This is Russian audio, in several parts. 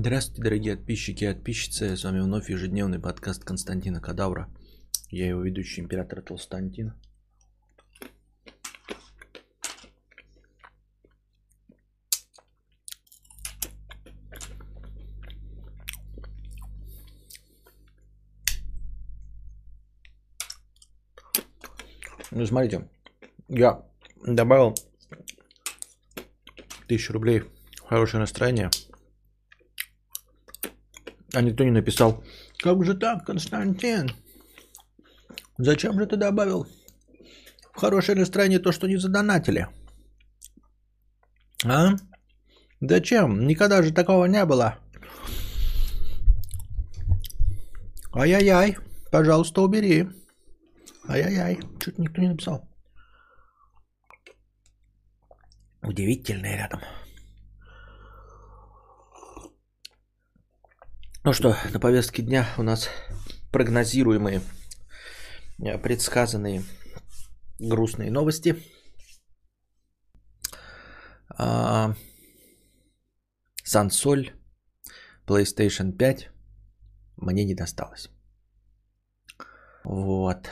Здравствуйте, дорогие подписчики и подписчицы. С вами вновь ежедневный подкаст Константина Кадавра. Я его ведущий император Толстантин. Ну, смотрите, я добавил тысячу рублей хорошее настроение, а никто не написал, как же так, Константин? Зачем же ты добавил в хорошее настроение то, что не задонатили? А? Зачем? Никогда же такого не было. Ай-яй-яй, пожалуйста, убери. Ай-яй-яй, что-то никто не написал. Удивительные рядом. Ну что, на повестке дня у нас прогнозируемые, э, предсказанные грустные новости. А, Сансоль, PlayStation 5 мне не досталось. Вот.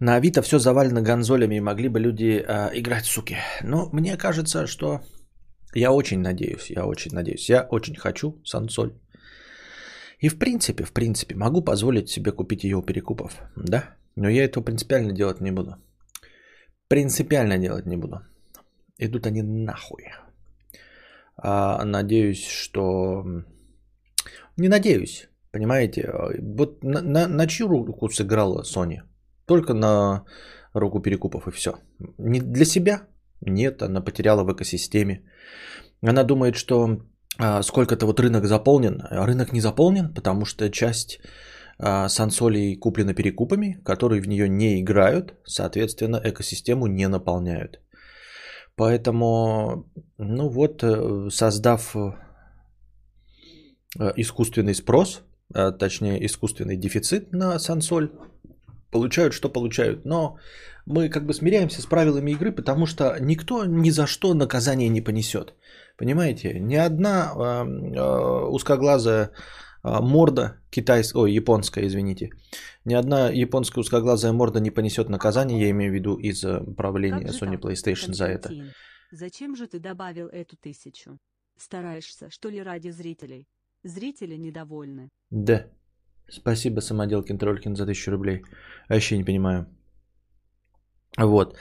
На Авито все завалено гонзолями, и могли бы люди э, играть, суки. Но мне кажется, что я очень надеюсь, я очень надеюсь, я очень хочу Сансоль. И в принципе, в принципе, могу позволить себе купить ее у перекупов, да? Но я этого принципиально делать не буду. Принципиально делать не буду. Идут они нахуй. А, надеюсь, что... Не надеюсь, понимаете? Вот на, на, на чью руку сыграла Sony? Только на руку перекупов и все. Не для себя? Нет, она потеряла в экосистеме. Она думает, что а, сколько-то вот рынок заполнен. Рынок не заполнен, потому что часть а, сансолей куплена перекупами, которые в нее не играют, соответственно, экосистему не наполняют. Поэтому, ну вот, э, создав э, искусственный спрос, а, точнее искусственный дефицит на сансоль, получают, что получают. Но мы как бы смиряемся с правилами игры, потому что никто ни за что наказание не понесет. Понимаете? Ни одна э, э, узкоглазая э, морда китайская, ой, японская, извините, ни одна японская узкоглазая морда не понесет наказание, я имею в виду из правления Sony PlayStation за это. Зачем же ты добавил эту тысячу? Стараешься, что ли, ради зрителей? Зрители недовольны. Да. Спасибо, Самоделкин Тролькин, за тысячу рублей. Еще не понимаю. Вот.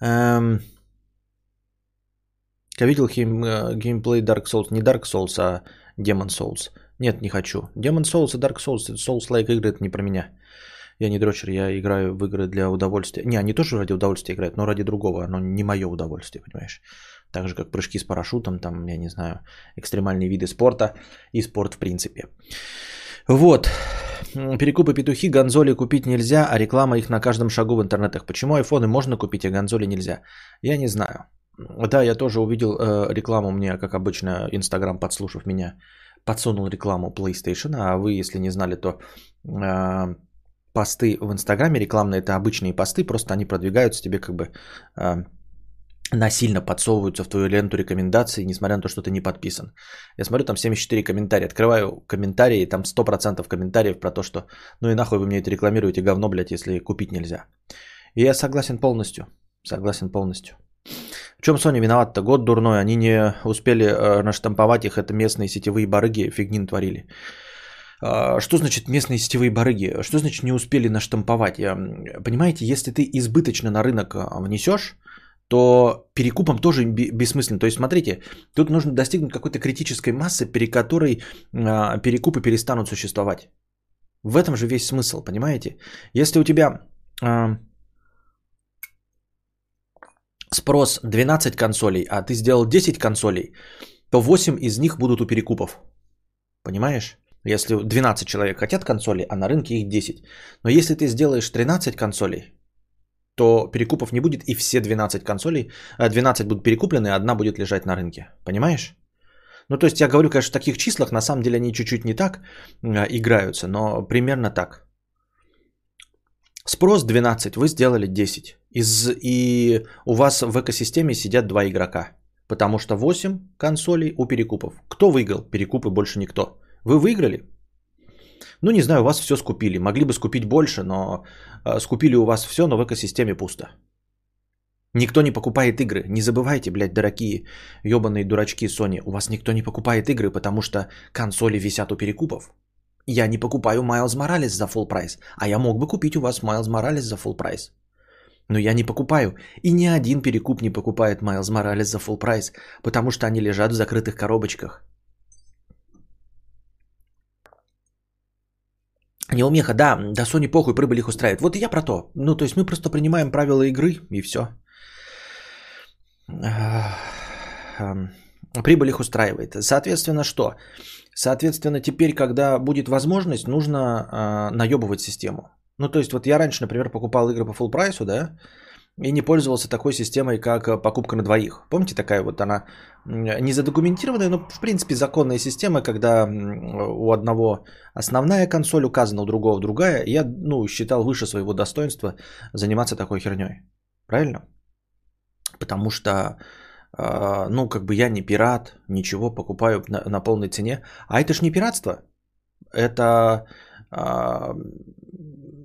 Эм... Я видел хим, э, геймплей Dark Souls. Не Dark Souls, а Demon Souls. Нет, не хочу. Demon Souls и Dark Souls, Souls-like игры, это не про меня. Я не дрочер, я играю в игры для удовольствия. Не, они тоже ради удовольствия играют, но ради другого. Оно не мое удовольствие, понимаешь? Так же, как прыжки с парашютом, там, я не знаю, экстремальные виды спорта и спорт в принципе. Вот. Перекупы петухи, гонзоли купить нельзя, а реклама их на каждом шагу в интернетах. Почему айфоны можно купить, а гонзоли нельзя? Я не знаю. Да, я тоже увидел э, рекламу мне, как обычно, Инстаграм, подслушав меня, подсунул рекламу PlayStation, а вы, если не знали, то э, посты в Инстаграме рекламные это обычные посты, просто они продвигаются тебе как бы э, насильно подсовываются в твою ленту рекомендаций, несмотря на то, что ты не подписан. Я смотрю, там 74 комментария. Открываю комментарии, там 100% комментариев про то, что ну и нахуй вы мне это рекламируете, говно, блядь, если купить нельзя. И я согласен полностью. Согласен полностью. В чем Sony виноват-то? Год дурной, они не успели э, наштамповать их, это местные сетевые барыги фигнин творили. Э, что значит местные сетевые барыги? Что значит не успели наштамповать? Я, понимаете, если ты избыточно на рынок э, внесешь, то перекупом тоже бессмысленно. То есть, смотрите, тут нужно достигнуть какой-то критической массы, при которой э, перекупы перестанут существовать. В этом же весь смысл, понимаете? Если у тебя э, спрос 12 консолей, а ты сделал 10 консолей, то 8 из них будут у перекупов. Понимаешь? Если 12 человек хотят консоли, а на рынке их 10. Но если ты сделаешь 13 консолей, то перекупов не будет, и все 12 консолей, 12 будут перекуплены, а одна будет лежать на рынке. Понимаешь? Ну, то есть я говорю, конечно, в таких числах, на самом деле они чуть-чуть не так играются, но примерно так. Спрос 12, вы сделали 10. Из, и у вас в экосистеме сидят два игрока. Потому что 8 консолей у перекупов. Кто выиграл? Перекупы больше никто. Вы выиграли? Ну, не знаю, у вас все скупили. Могли бы скупить больше, но э, скупили у вас все, но в экосистеме пусто. Никто не покупает игры. Не забывайте, блядь, дорогие ебаные дурачки Sony. У вас никто не покупает игры, потому что консоли висят у перекупов. Я не покупаю Miles Morales за full прайс, а я мог бы купить у вас Miles Morales за full прайс. Но я не покупаю. И ни один перекуп не покупает Miles Morales за full прайс, потому что они лежат в закрытых коробочках. Неумеха, да, да Sony похуй, прибыль их устраивает. Вот и я про то. Ну, то есть мы просто принимаем правила игры и все. Прибыль их устраивает. Соответственно, что? Соответственно, теперь, когда будет возможность, нужно э, наебывать систему. Ну, то есть, вот я раньше, например, покупал игры по full прайсу, да, и не пользовался такой системой, как покупка на двоих. Помните, такая вот она не задокументированная, но в принципе законная система, когда у одного основная консоль указана, у другого другая. Я ну, считал выше своего достоинства заниматься такой херней. Правильно? Потому что а, ну, как бы я не пират, ничего, покупаю на, на полной цене. А это ж не пиратство. Это а,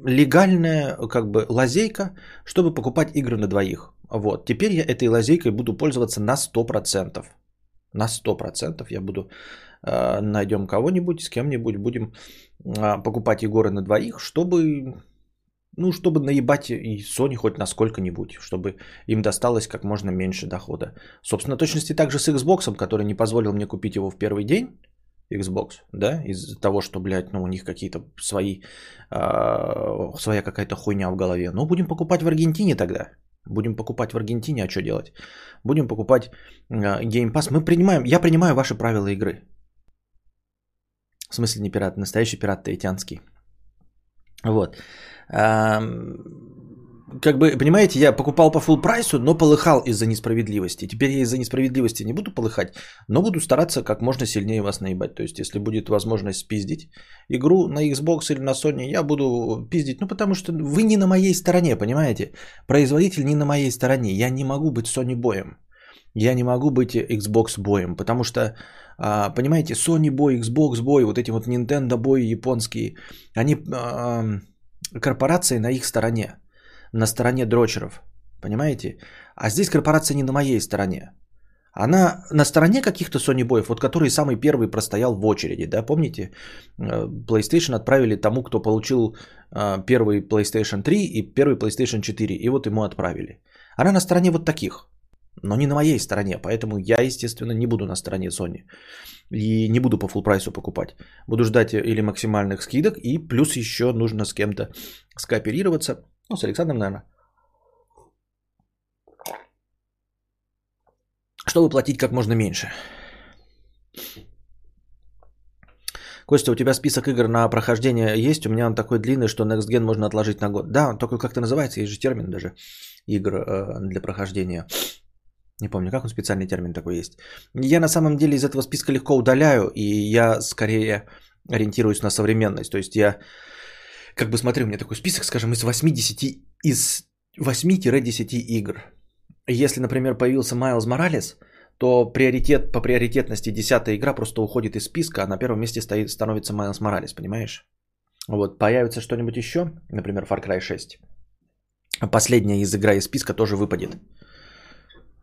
легальная как бы лазейка, чтобы покупать игры на двоих. Вот. Теперь я этой лазейкой буду пользоваться на 100%. На 100% я буду э, найдем кого-нибудь, с кем-нибудь будем э, покупать игры на двоих, чтобы ну, чтобы наебать и Sony хоть на сколько-нибудь, чтобы им досталось как можно меньше дохода. Собственно, точности также с Xbox, который не позволил мне купить его в первый день, Xbox, да, из-за того, что, блядь, ну, у них какие-то свои, э, своя какая-то хуйня в голове. Ну, будем покупать в Аргентине тогда. Будем покупать в Аргентине, а что делать? Будем покупать э, Game Pass. Мы принимаем, я принимаю ваши правила игры. В смысле не пират, настоящий пират таитянский. Вот как бы, понимаете, я покупал по full прайсу, но полыхал из-за несправедливости. Теперь я из-за несправедливости не буду полыхать, но буду стараться как можно сильнее вас наебать. То есть, если будет возможность спиздить игру на Xbox или на Sony, я буду пиздить. Ну, потому что вы не на моей стороне, понимаете? Производитель не на моей стороне. Я не могу быть Sony боем. Я не могу быть Xbox боем, потому что, а, понимаете, Sony бой, Xbox бой, вот эти вот Nintendo бои японские, они корпорации на их стороне, на стороне дрочеров. Понимаете? А здесь корпорация не на моей стороне. Она на стороне каких-то Sony боев, вот который самый первый простоял в очереди, да, помните? Э, PlayStation отправили тому, кто получил э, первый PlayStation 3 и первый PlayStation 4, и вот ему отправили. Она на стороне вот таких, но не на моей стороне, поэтому я, естественно, не буду на стороне Sony. И не буду по full прайсу покупать. Буду ждать или максимальных скидок, и плюс еще нужно с кем-то скооперироваться. Ну, с Александром, наверное. Чтобы платить как можно меньше. Костя, у тебя список игр на прохождение есть? У меня он такой длинный, что Next Gen можно отложить на год. Да, он только как-то называется, есть же термин даже игр э, для прохождения. Не помню, как он специальный термин такой есть. Я на самом деле из этого списка легко удаляю, и я скорее ориентируюсь на современность. То есть я как бы смотрю, у меня такой список, скажем, из 80, из 8-10 игр. Если, например, появился Майлз Моралес, то приоритет по приоритетности десятая игра просто уходит из списка, а на первом месте стоит, становится Майлз Моралес, понимаешь? Вот, появится что-нибудь еще, например, Far Cry 6. Последняя из игра из списка тоже выпадет.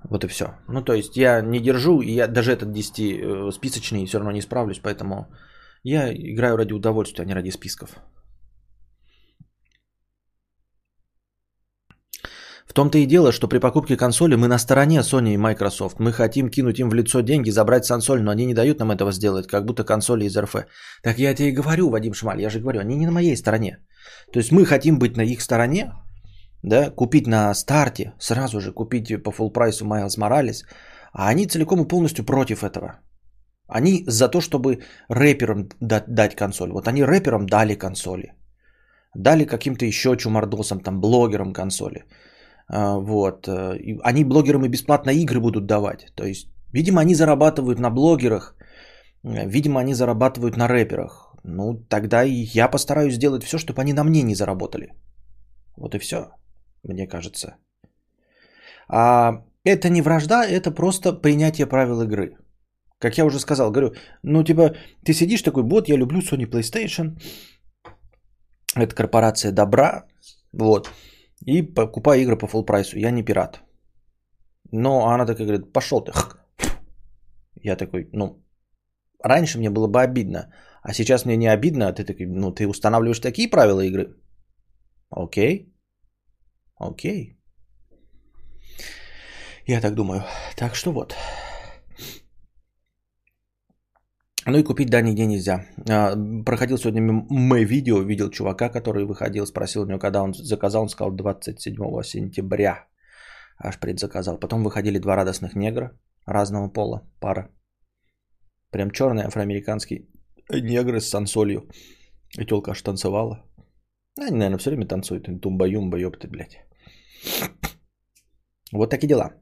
Вот и все. Ну, то есть я не держу, и я даже этот 10 списочный все равно не справлюсь, поэтому я играю ради удовольствия, а не ради списков. В том-то и дело, что при покупке консоли мы на стороне Sony и Microsoft. Мы хотим кинуть им в лицо деньги, забрать консоль, но они не дают нам этого сделать, как будто консоли из РФ. Так я тебе и говорю, Вадим Шмаль, я же говорю, они не на моей стороне. То есть мы хотим быть на их стороне, да, купить на старте, сразу же купить по full прайсу Miles Morales, а они целиком и полностью против этого. Они за то, чтобы рэперам дать консоль. Вот они рэперам дали консоли. Дали каким-то еще чумардосам, там, блогерам консоли. А, вот. Э, они блогерам и бесплатно игры будут давать. То есть, видимо, они зарабатывают на блогерах, э, видимо, они зарабатывают на рэперах. Ну, тогда и я постараюсь сделать все, чтобы они на мне не заработали. Вот и все, мне кажется. А это не вражда, это просто принятие правил игры. Как я уже сказал, говорю, ну типа ты сидишь такой, вот я люблю Sony PlayStation, это корпорация добра, вот, и покупаю игры по full прайсу, я не пират. Но она такая говорит, пошел ты. Я такой, ну, раньше мне было бы обидно, а сейчас мне не обидно, а ты такой, ну, ты устанавливаешь такие правила игры. Окей. Окей. Я так думаю. Так что вот. Ну и купить, да, нигде нельзя. А, проходил сегодня мое видео, видел чувака, который выходил, спросил у него, когда он заказал, он сказал 27 сентября. Аж предзаказал. Потом выходили два радостных негра разного пола, пара. Прям черный афроамериканский негры с сансолью. И телка аж танцевала. Они, наверное, все время танцуют. Тумба-юмба, ёпты, блядь. Вот такие дела.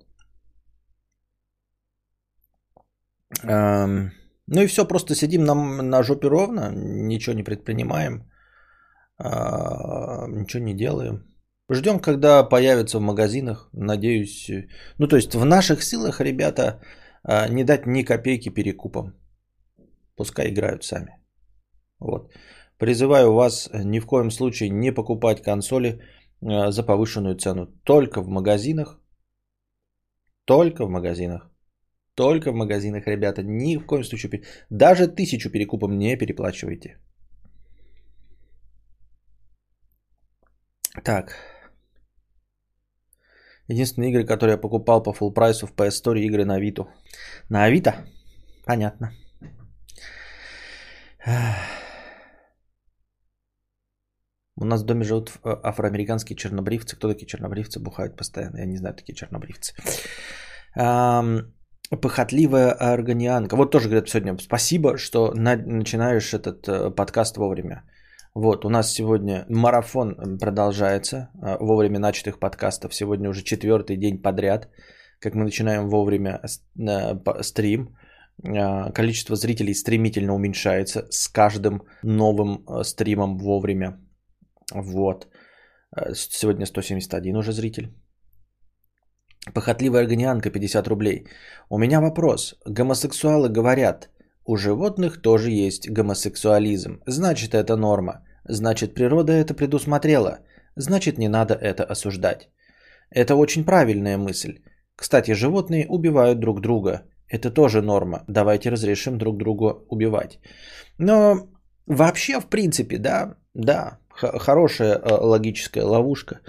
Эм, ну и все, просто сидим на, на жопе ровно, ничего не предпринимаем, э, ничего не делаем. Ждем, когда появится в магазинах, надеюсь. Ну, то есть в наших силах, ребята, э, не дать ни копейки перекупам. Пускай играют сами. Вот. Призываю вас ни в коем случае не покупать консоли э, за повышенную цену. Только в магазинах. Только в магазинах. Только в магазинах, ребята. Ни в коем случае. Даже тысячу перекупом не переплачивайте. Так. Единственные игры, которые я покупал по full прайсу в PS Store, игры на Авито. На Авито? Понятно. У нас в доме живут э, афроамериканские чернобривцы. Кто такие чернобривцы? Бухают постоянно. Я не знаю такие чернобривцы. Похотливая органианка. Вот тоже говорят сегодня спасибо, что на, начинаешь этот э, подкаст вовремя. Вот, у нас сегодня марафон продолжается, э, вовремя начатых подкастов. Сегодня уже четвертый день подряд, как мы начинаем вовремя стрим. А, количество зрителей стремительно уменьшается с каждым новым э, стримом вовремя. Вот. Э, сегодня 171 уже зритель. Похотливая органианка 50 рублей. У меня вопрос. Гомосексуалы говорят, у животных тоже есть гомосексуализм. Значит, это норма. Значит, природа это предусмотрела. Значит, не надо это осуждать. Это очень правильная мысль. Кстати, животные убивают друг друга. Это тоже норма. Давайте разрешим друг друга убивать. Но вообще, в принципе, да, да, хорошая э, логическая ловушка.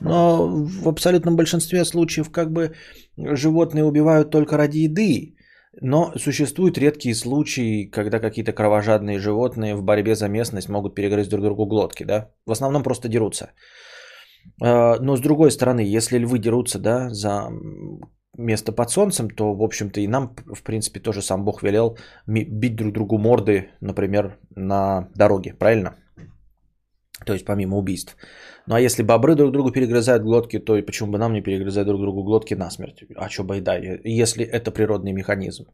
Но в абсолютном большинстве случаев как бы животные убивают только ради еды. Но существуют редкие случаи, когда какие-то кровожадные животные в борьбе за местность могут перегрызть друг другу глотки, да? В основном просто дерутся. Э, но с другой стороны, если львы дерутся, да, за место под солнцем, то, в общем-то, и нам, в принципе, тоже сам Бог велел бить друг другу морды, например, на дороге, правильно? То есть помимо убийств. Ну а если бобры друг другу перегрызают глотки, то и почему бы нам не перегрызать друг другу глотки насмерть? А что байда, если это природный механизм.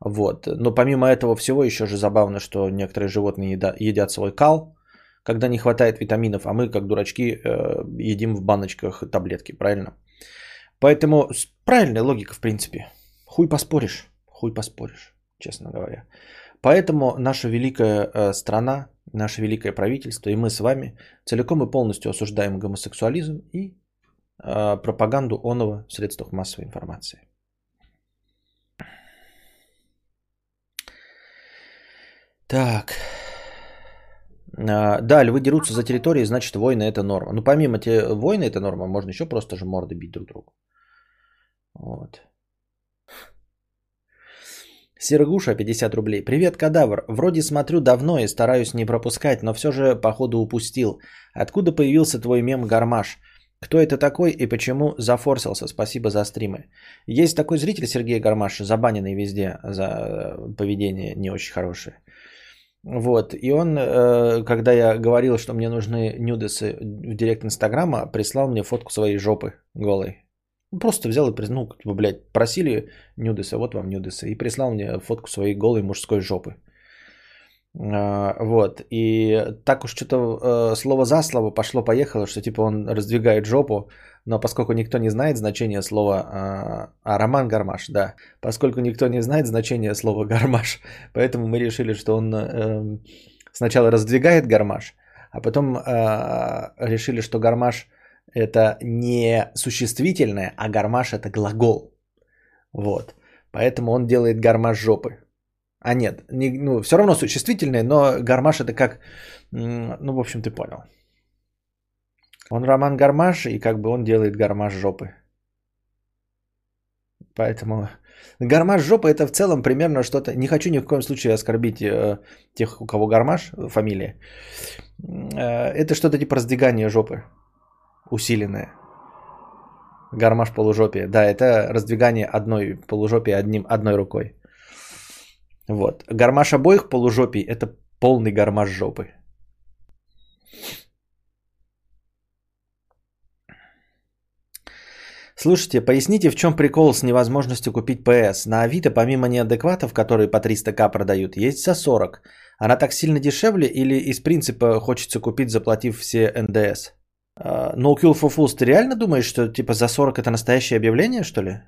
Вот. Но помимо этого всего еще же забавно, что некоторые животные едят свой кал, когда не хватает витаминов, а мы, как дурачки, э, едим в баночках таблетки, правильно? Поэтому правильная логика, в принципе. Хуй поспоришь, хуй поспоришь, честно говоря. Поэтому наша великая э, страна, наше великое правительство и мы с вами целиком и полностью осуждаем гомосексуализм и э, пропаганду оного в средствах массовой информации. Так. А, да, львы дерутся за территории, значит войны это норма. Ну помимо те войны это норма, можно еще просто же морды бить друг другу. Вот. Сергуша, 50 рублей. Привет, кадавр. Вроде смотрю давно и стараюсь не пропускать, но все же походу упустил. Откуда появился твой мем Гармаш? Кто это такой и почему зафорсился? Спасибо за стримы. Есть такой зритель Сергей Гармаш, забаненный везде за э, поведение не очень хорошее. Вот, и он, э, когда я говорил, что мне нужны нюдесы в директ Инстаграма, прислал мне фотку своей жопы голой. Просто взял и признал, ну, типа, блядь, просили нюдесы, вот вам нюдесы. И прислал мне фотку своей голой мужской жопы. А, вот. И так уж что-то э, слово за слово пошло-поехало, что типа он раздвигает жопу, но поскольку никто не знает значение слова... А, а Роман Гармаш, да. Поскольку никто не знает значение слова гармаш, поэтому мы решили, что он э, сначала раздвигает гармаш, а потом э, решили, что гармаш это не существительное, а гармаш это глагол. Вот. Поэтому он делает гармаш жопы. А нет, не, ну, все равно существительное, но гармаш это как, ну, в общем, ты понял. Он Роман Гармаш, и как бы он делает гармаш жопы. Поэтому гармаш жопы это в целом примерно что-то... Не хочу ни в коем случае оскорбить э, тех, у кого гармаш, фамилия. Э, это что-то типа раздвигания жопы. Усиленное. Гармаш полужопия. Да, это раздвигание одной полужопии одним, одной рукой. Вот. Гармаш обоих полужопий – это полный гармаш жопы. Слушайте, поясните, в чем прикол с невозможностью купить ПС? На Авито, помимо неадекватов, которые по 300к продают, есть за 40. Она так сильно дешевле или из принципа хочется купить, заплатив все НДС? Uh, no Kill for Fools, ты реально думаешь, что типа за 40 это настоящее объявление, что ли?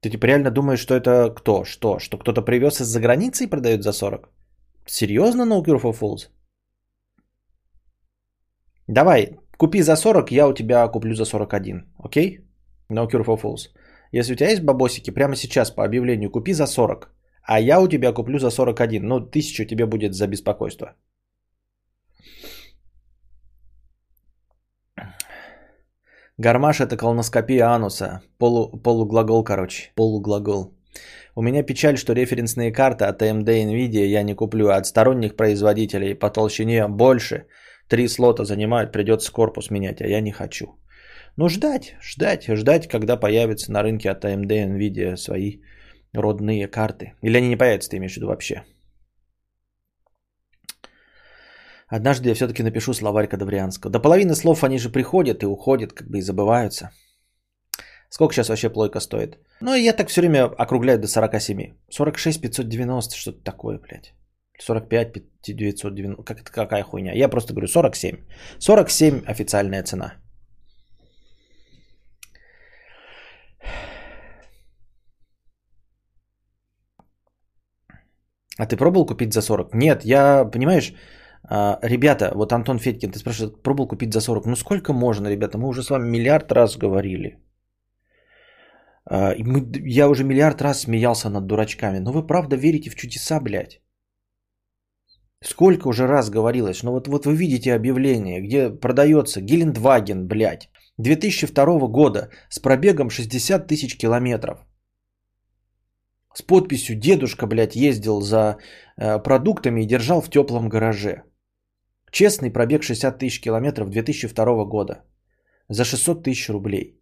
Ты типа реально думаешь, что это кто? Что? Что кто-то привез из-за границы и продает за 40? Серьезно No Cure for Fools? Давай, купи за 40, я у тебя куплю за 41. Окей? No Cure for Fools. Если у тебя есть бабосики, прямо сейчас по объявлению купи за 40, а я у тебя куплю за 41. Ну, тысячу тебе будет за беспокойство. Гармаш это колоноскопия ануса. Полу, полуглагол, короче. Полуглагол. У меня печаль, что референсные карты от AMD Nvidia я не куплю, а от сторонних производителей по толщине больше. Три слота занимают, придется корпус менять, а я не хочу. Ну ждать, ждать, ждать, когда появятся на рынке от AMD Nvidia свои родные карты. Или они не появятся, ты имеешь в виду вообще? Однажды я все-таки напишу словарь Кадаврианского. До половины слов они же приходят и уходят, как бы и забываются. Сколько сейчас вообще плойка стоит? Ну, я так все время округляю до 47. 46 590, что-то такое, блядь. 45 990, как это какая хуйня? Я просто говорю 47. 47 официальная цена. А ты пробовал купить за 40? Нет, я, понимаешь, ребята, вот Антон Федькин, ты спрашиваешь, пробовал купить за 40. Ну сколько можно, ребята? Мы уже с вами миллиард раз говорили. А, я уже миллиард раз смеялся над дурачками. Но вы правда верите в чудеса, блядь? Сколько уже раз говорилось? Ну вот, вот вы видите объявление, где продается Гелендваген, блядь, 2002 года с пробегом 60 тысяч километров. С подписью «Дедушка, блядь, ездил за э, продуктами и держал в теплом гараже». Честный пробег 60 тысяч километров 2002 года. За 600 тысяч рублей.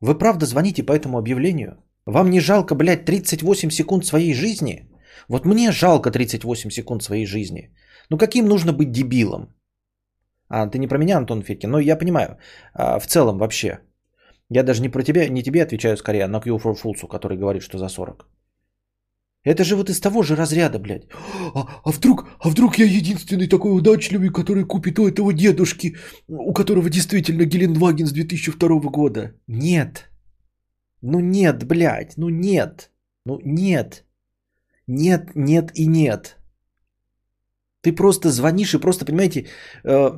Вы правда звоните по этому объявлению? Вам не жалко, блядь, 38 секунд своей жизни? Вот мне жалко 38 секунд своей жизни. Ну каким нужно быть дебилом? А, ты не про меня, Антон Федькин, но я понимаю. А, в целом вообще. Я даже не про тебя, не тебе отвечаю скорее, а на Q for Fools, который говорит, что за 40. Это же вот из того же разряда, блядь. А, а вдруг, а вдруг я единственный такой удачливый, который купит у этого дедушки, у которого действительно Гелендваген с 2002 года? Нет. Ну нет, блядь, ну нет. Ну нет. Нет, нет и нет. Ты просто звонишь и просто, понимаете, э,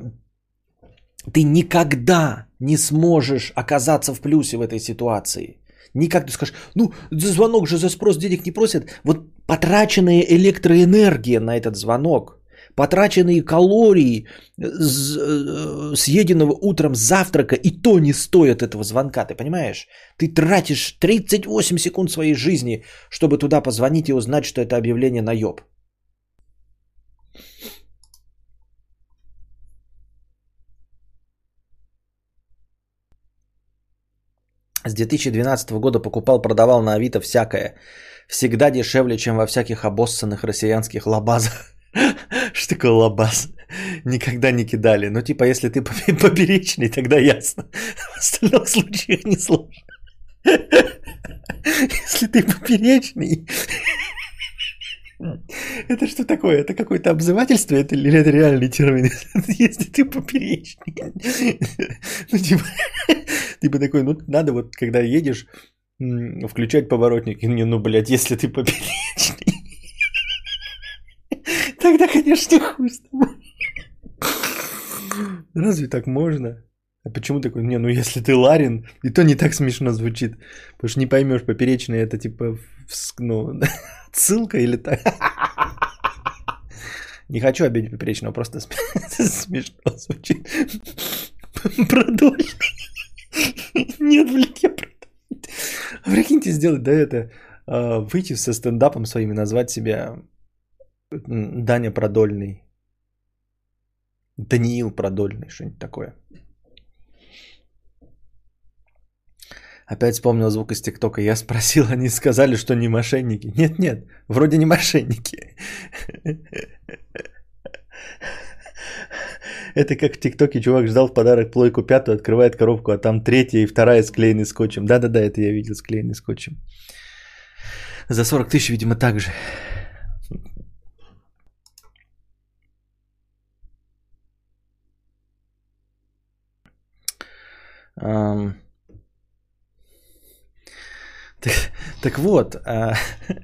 ты никогда не сможешь оказаться в плюсе в этой ситуации. Никак ты скажешь, ну, за звонок же за спрос денег не просят. Вот потраченная электроэнергия на этот звонок, потраченные калории э, съеденного утром завтрака, и то не стоят этого звонка, ты понимаешь? Ты тратишь 38 секунд своей жизни, чтобы туда позвонить и узнать, что это объявление на ёб. С 2012 года покупал, продавал на Авито всякое. Всегда дешевле, чем во всяких обоссанных россиянских лабазах. Что такое лабаз? Никогда не кидали. Ну, типа, если ты поперечный, тогда ясно. В остальных случаях не сложно. Если ты поперечный, Это что такое? Это какое-то обзывательство это, или это реальный термин? Если ты поперечный. Ну, типа, типа такой, ну, надо вот, когда едешь, включать поворотник. И мне, ну, блядь, если ты поперечный, тогда, конечно, хуй с тобой. Разве так можно? А почему такой? Не, ну если ты Ларин, и то не так смешно звучит. Потому что не поймешь, поперечный это типа, ну, ссылка или так. Не хочу обидеть поперечного, просто смешно звучит. Продольный. Нет, блядь, я а Прикиньте, сделать, да, это, а, выйти со стендапом своими, назвать себя Даня Продольный. Даниил Продольный, что-нибудь такое. Опять вспомнил звук из ТикТока. Я спросил, они сказали, что не мошенники. Нет, нет, вроде не мошенники. Это как в ТикТоке чувак ждал в подарок плойку пятую, открывает коробку, а там третья и вторая склеены скотчем. Да-да-да, это я видел склеенный скотчем. За 40 тысяч, видимо, так же. Um... Так, так вот, uh,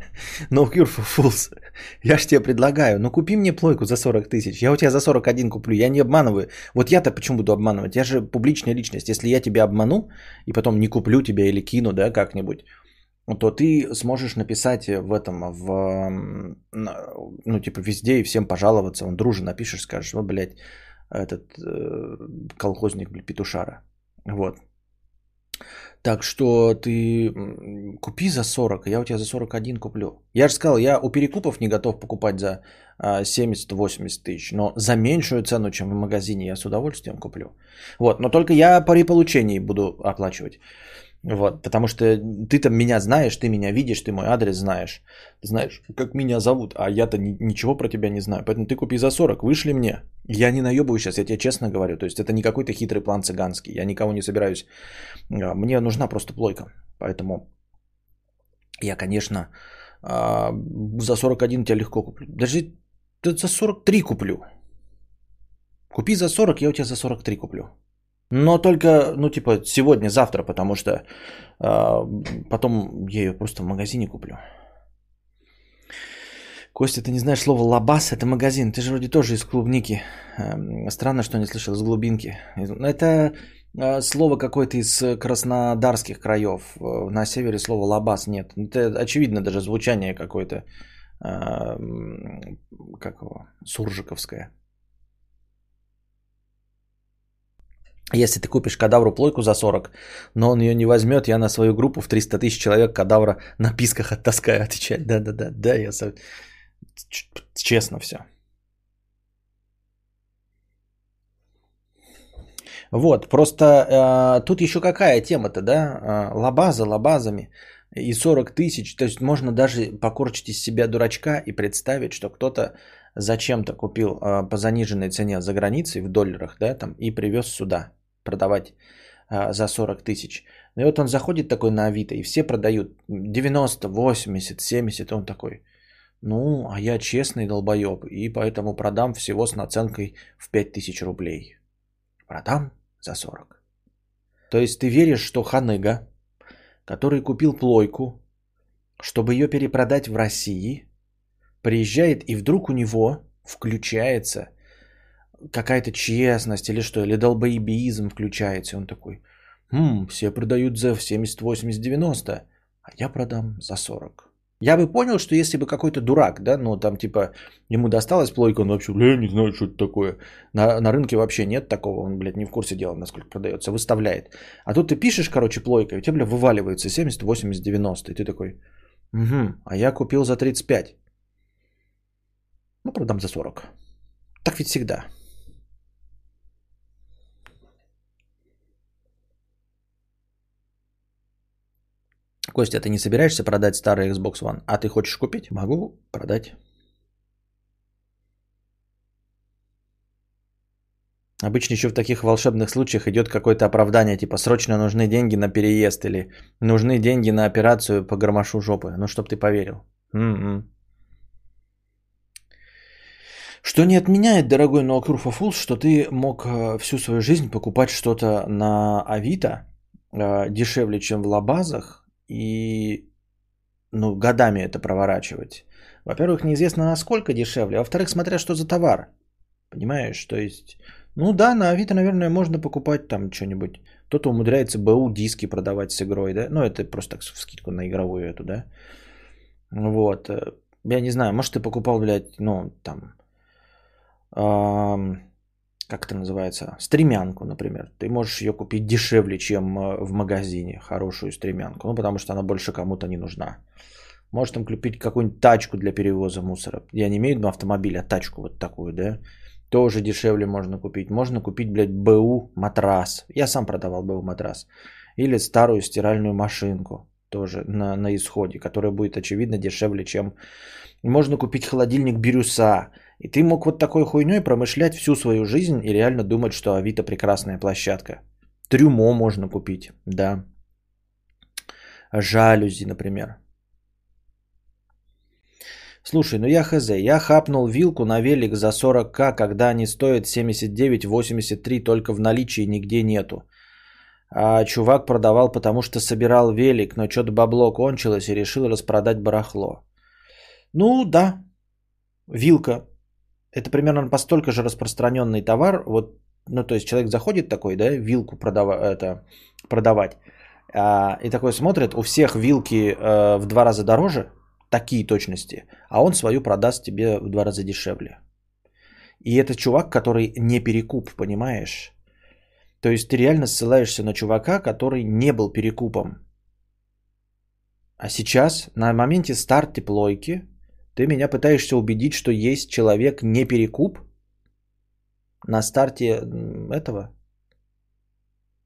No Cure for Fools. Я ж тебе предлагаю, ну купи мне плойку за 40 тысяч. Я у тебя за 41 куплю, я не обманываю. Вот я-то почему буду обманывать? Я же публичная личность. Если я тебя обману и потом не куплю тебя или кину, да, как-нибудь, то ты сможешь написать в этом, в, ну, типа, везде и всем пожаловаться. Он друже напишешь, скажешь, вот, блядь, этот э, колхозник, блядь, петушара. Вот. Так что ты купи за 40, я у тебя за 41 куплю. Я же сказал, я у перекупов не готов покупать за 70-80 а, тысяч, но за меньшую цену, чем в магазине, я с удовольствием куплю. Вот, но только я при получении буду оплачивать. Вот, потому что ты там меня знаешь, ты меня видишь, ты мой адрес знаешь, знаешь, как меня зовут, а я-то ни, ничего про тебя не знаю. Поэтому ты купи за 40, вышли мне. Я не наебываю сейчас, я тебе честно говорю. То есть это не какой-то хитрый план цыганский. Я никого не собираюсь. А, мне нужна просто плойка. Поэтому я, конечно, а, за 41 тебя легко куплю. Даже за 43 куплю. Купи за 40, я у тебя за 43 куплю. Но только, ну, типа, сегодня, завтра, потому что э, потом я ее просто в магазине куплю. Костя, ты не знаешь слово лабаз, это магазин. Ты же вроде тоже из клубники. Э, странно, что не слышал из глубинки. Это э, слово какое-то из краснодарских краев. Э, на севере слово лабаз нет. Это очевидно даже звучание какое-то. Э, как его? Суржиковское. Если ты купишь кадавру плойку за 40, но он ее не возьмет, я на свою группу в 300 тысяч человек кадавра на писках оттаскаю отвечать. Да-да-да, да, я со... честно все. Вот, просто э, тут еще какая тема-то, да? Э, лабаза лабазами и 40 тысяч. То есть можно даже покорчить из себя дурачка и представить, что кто-то зачем-то купил э, по заниженной цене за границей в долларах, да, там, и привез сюда продавать э, за 40 тысяч. Ну и вот он заходит такой на Авито, и все продают 90, 80, 70, он такой, ну, а я честный долбоеб, и поэтому продам всего с наценкой в 5000 рублей. Продам за 40. То есть ты веришь, что ханыга, который купил плойку, чтобы ее перепродать в России, приезжает и вдруг у него включается какая-то честность или что, или долбоебизм включается. Он такой, хм, все продают за 70, 80, 90, а я продам за 40. Я бы понял, что если бы какой-то дурак, да, ну там типа ему досталась плойка, он вообще, бля, не знаю, что это такое. На, на рынке вообще нет такого, он, блядь, не в курсе дела, насколько продается, выставляет. А тут ты пишешь, короче, плойка, и у тебя, бля, вываливается 70, 80, 90, и ты такой, угу, а я купил за 35. Ну, продам за 40. Так ведь всегда. Костя, ты не собираешься продать старый Xbox One, а ты хочешь купить? Могу продать. Обычно еще в таких волшебных случаях идет какое-то оправдание, типа срочно нужны деньги на переезд или нужны деньги на операцию по гармошу жопы. Ну, чтоб ты поверил. М-м. Что не отменяет, дорогой Ноакруфа Фулс, что ты мог э, всю свою жизнь покупать что-то на Авито э, дешевле, чем в лабазах, и ну, годами это проворачивать. Во-первых, неизвестно насколько дешевле, а во-вторых, смотря что за товар. Понимаешь, то есть, ну да, на Авито, наверное, можно покупать там что-нибудь. Кто-то умудряется БУ диски продавать с игрой, да? Ну, это просто так в скидку на игровую эту, да? Вот. Я не знаю, может, ты покупал, блядь, ну, там, как это называется, стремянку, например. Ты можешь ее купить дешевле, чем э, в магазине, хорошую стремянку, ну, потому что она больше кому-то не нужна. Может там купить какую-нибудь тачку для перевоза мусора. Я не имею в виду автомобиль, а тачку вот такую, да? Тоже дешевле можно купить. Можно купить, блядь, БУ матрас. Я сам продавал БУ матрас. Или старую стиральную машинку. Тоже на, на исходе, которая будет, очевидно, дешевле, чем... Можно купить холодильник Бирюса. И ты мог вот такой хуйней промышлять всю свою жизнь и реально думать, что Авито прекрасная площадка. Трюмо можно купить, да. Жалюзи, например. Слушай, ну я хз, я хапнул вилку на велик за 40к, когда они стоят 79-83, только в наличии нигде нету. А чувак продавал, потому что собирал велик, но что-то бабло кончилось и решил распродать барахло. Ну да, вилка. Это примерно постолько же распространенный товар. Вот, ну то есть человек заходит такой, да, вилку продава- это, продавать. А, и такой смотрит, у всех вилки э, в два раза дороже, такие точности, а он свою продаст тебе в два раза дешевле. И это чувак, который не перекуп, понимаешь? То есть ты реально ссылаешься на чувака, который не был перекупом. А сейчас, на моменте старта плойки, ты меня пытаешься убедить, что есть человек не перекуп на старте этого.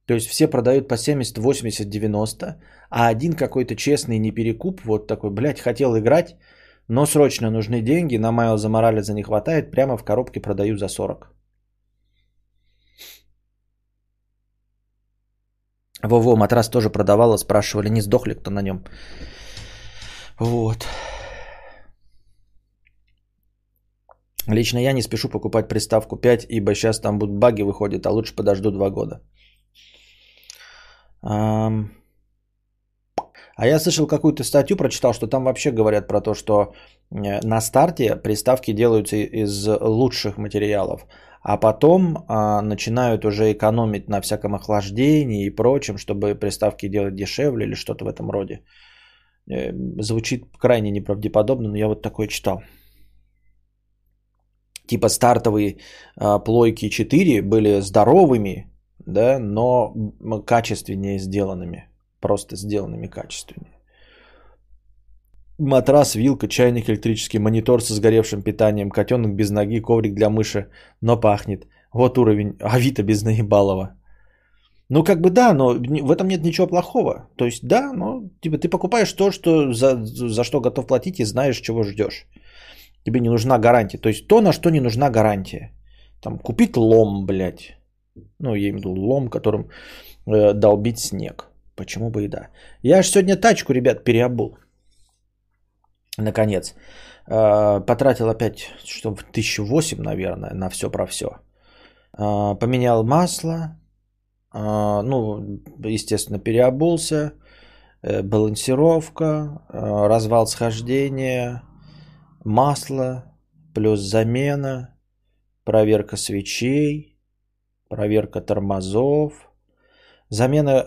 То есть все продают по 70, 80, 90, а один какой-то честный не перекуп, вот такой, блядь, хотел играть, но срочно нужны деньги, на Майлза Морализа не хватает, прямо в коробке продаю за 40. Во-во, матрас тоже продавала, спрашивали, не сдохли кто на нем. Вот. Лично я не спешу покупать приставку 5, ибо сейчас там будут баги выходят, а лучше подожду 2 года. А я слышал какую-то статью, прочитал, что там вообще говорят про то, что э, на старте приставки делаются из лучших материалов, а потом а, начинают уже экономить на всяком охлаждении и прочем, чтобы приставки делать дешевле или что-то в этом роде. Э, звучит крайне неправдеподобно, но я вот такое читал. Типа стартовые а, плойки 4 были здоровыми, да, но качественнее сделанными. Просто сделанными качественнее. Матрас, вилка, чайник, электрический монитор со сгоревшим питанием, котенок без ноги, коврик для мыши, но пахнет. Вот уровень Авито без наебалова. Ну, как бы да, но в этом нет ничего плохого. То есть, да, но типа, ты покупаешь то, что за, за что готов платить и знаешь, чего ждешь. Тебе не нужна гарантия. То есть, то, на что не нужна гарантия. Там, купить лом, блядь. Ну, я имею в виду лом, которым э, долбить снег. Почему бы и да. Я же сегодня тачку, ребят, переобул. Наконец. Э, потратил опять, что в 1008, наверное, на все про все. Э, поменял масло. Э, ну, естественно, переобулся. Э, балансировка. Э, развал схождения. Масло. Плюс замена. Проверка свечей проверка тормозов, замена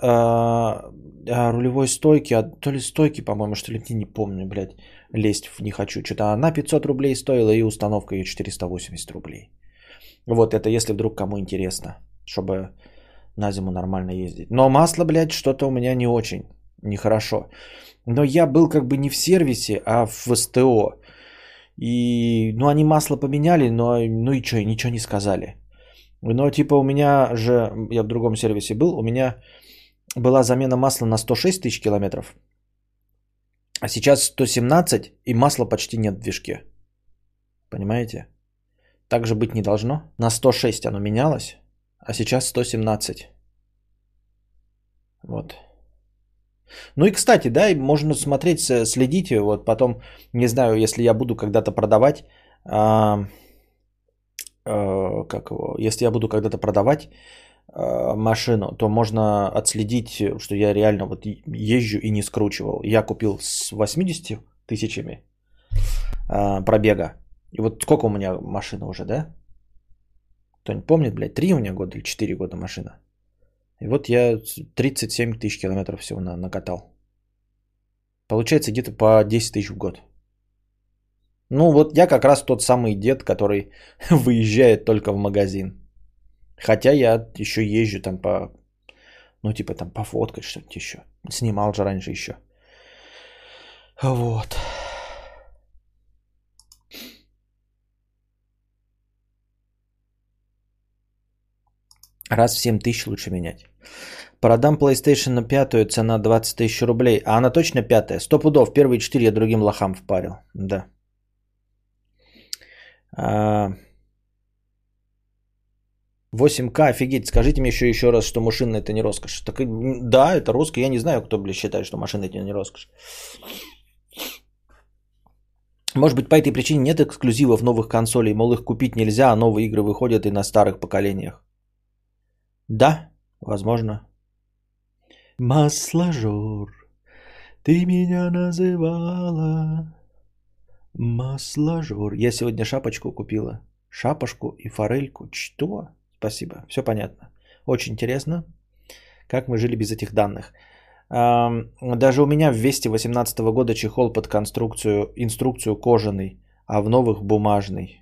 э, рулевой стойки, а, то ли стойки, по-моему, что ли, не помню, блядь, лезть не хочу. Что-то она 500 рублей стоила и установка ее 480 рублей. Вот это если вдруг кому интересно, чтобы на зиму нормально ездить. Но масло, блядь, что-то у меня не очень, нехорошо. Но я был как бы не в сервисе, а в СТО. И, ну, они масло поменяли, но, ну и что, ничего не сказали. Но типа у меня же, я в другом сервисе был, у меня была замена масла на 106 тысяч километров, а сейчас 117 и масла почти нет в движке. Понимаете? Так же быть не должно. На 106 оно менялось, а сейчас 117. Вот. Ну и, кстати, да, можно смотреть, следите, вот потом, не знаю, если я буду когда-то продавать, а, э, как его, если я буду когда-то продавать э, машину, то можно отследить, что я реально вот езжу и не скручивал. Я купил с 80 тысячами э, пробега. И вот сколько у меня машина уже, да? Кто-нибудь помнит, блядь, 3 у меня года или 4 года машина? И вот я 37 тысяч километров всего на, накатал. Получается где-то по 10 тысяч в год. Ну вот я как раз тот самый дед, который выезжает только в магазин. Хотя я еще езжу там по, ну типа там пофоткать что-нибудь еще. Снимал же раньше еще. Вот. Раз в 7 тысяч лучше менять. Продам PlayStation на пятую, цена 20 тысяч рублей. А она точно пятая? Сто пудов. Первые четыре я другим лохам впарил. Да. А... 8К, офигеть. Скажите мне еще, еще раз, что машина это не роскошь. Так, да, это роскошь. Я не знаю, кто, блядь, считает, что машина это не роскошь. Может быть, по этой причине нет эксклюзивов новых консолей. Мол, их купить нельзя, а новые игры выходят и на старых поколениях. Да, возможно. Масложор, ты меня называла масложор. Я сегодня шапочку купила. Шапошку и форельку. Что? Спасибо. Все понятно. Очень интересно, как мы жили без этих данных. Даже у меня в Весте 18 года чехол под конструкцию, инструкцию кожаный, а в новых бумажный.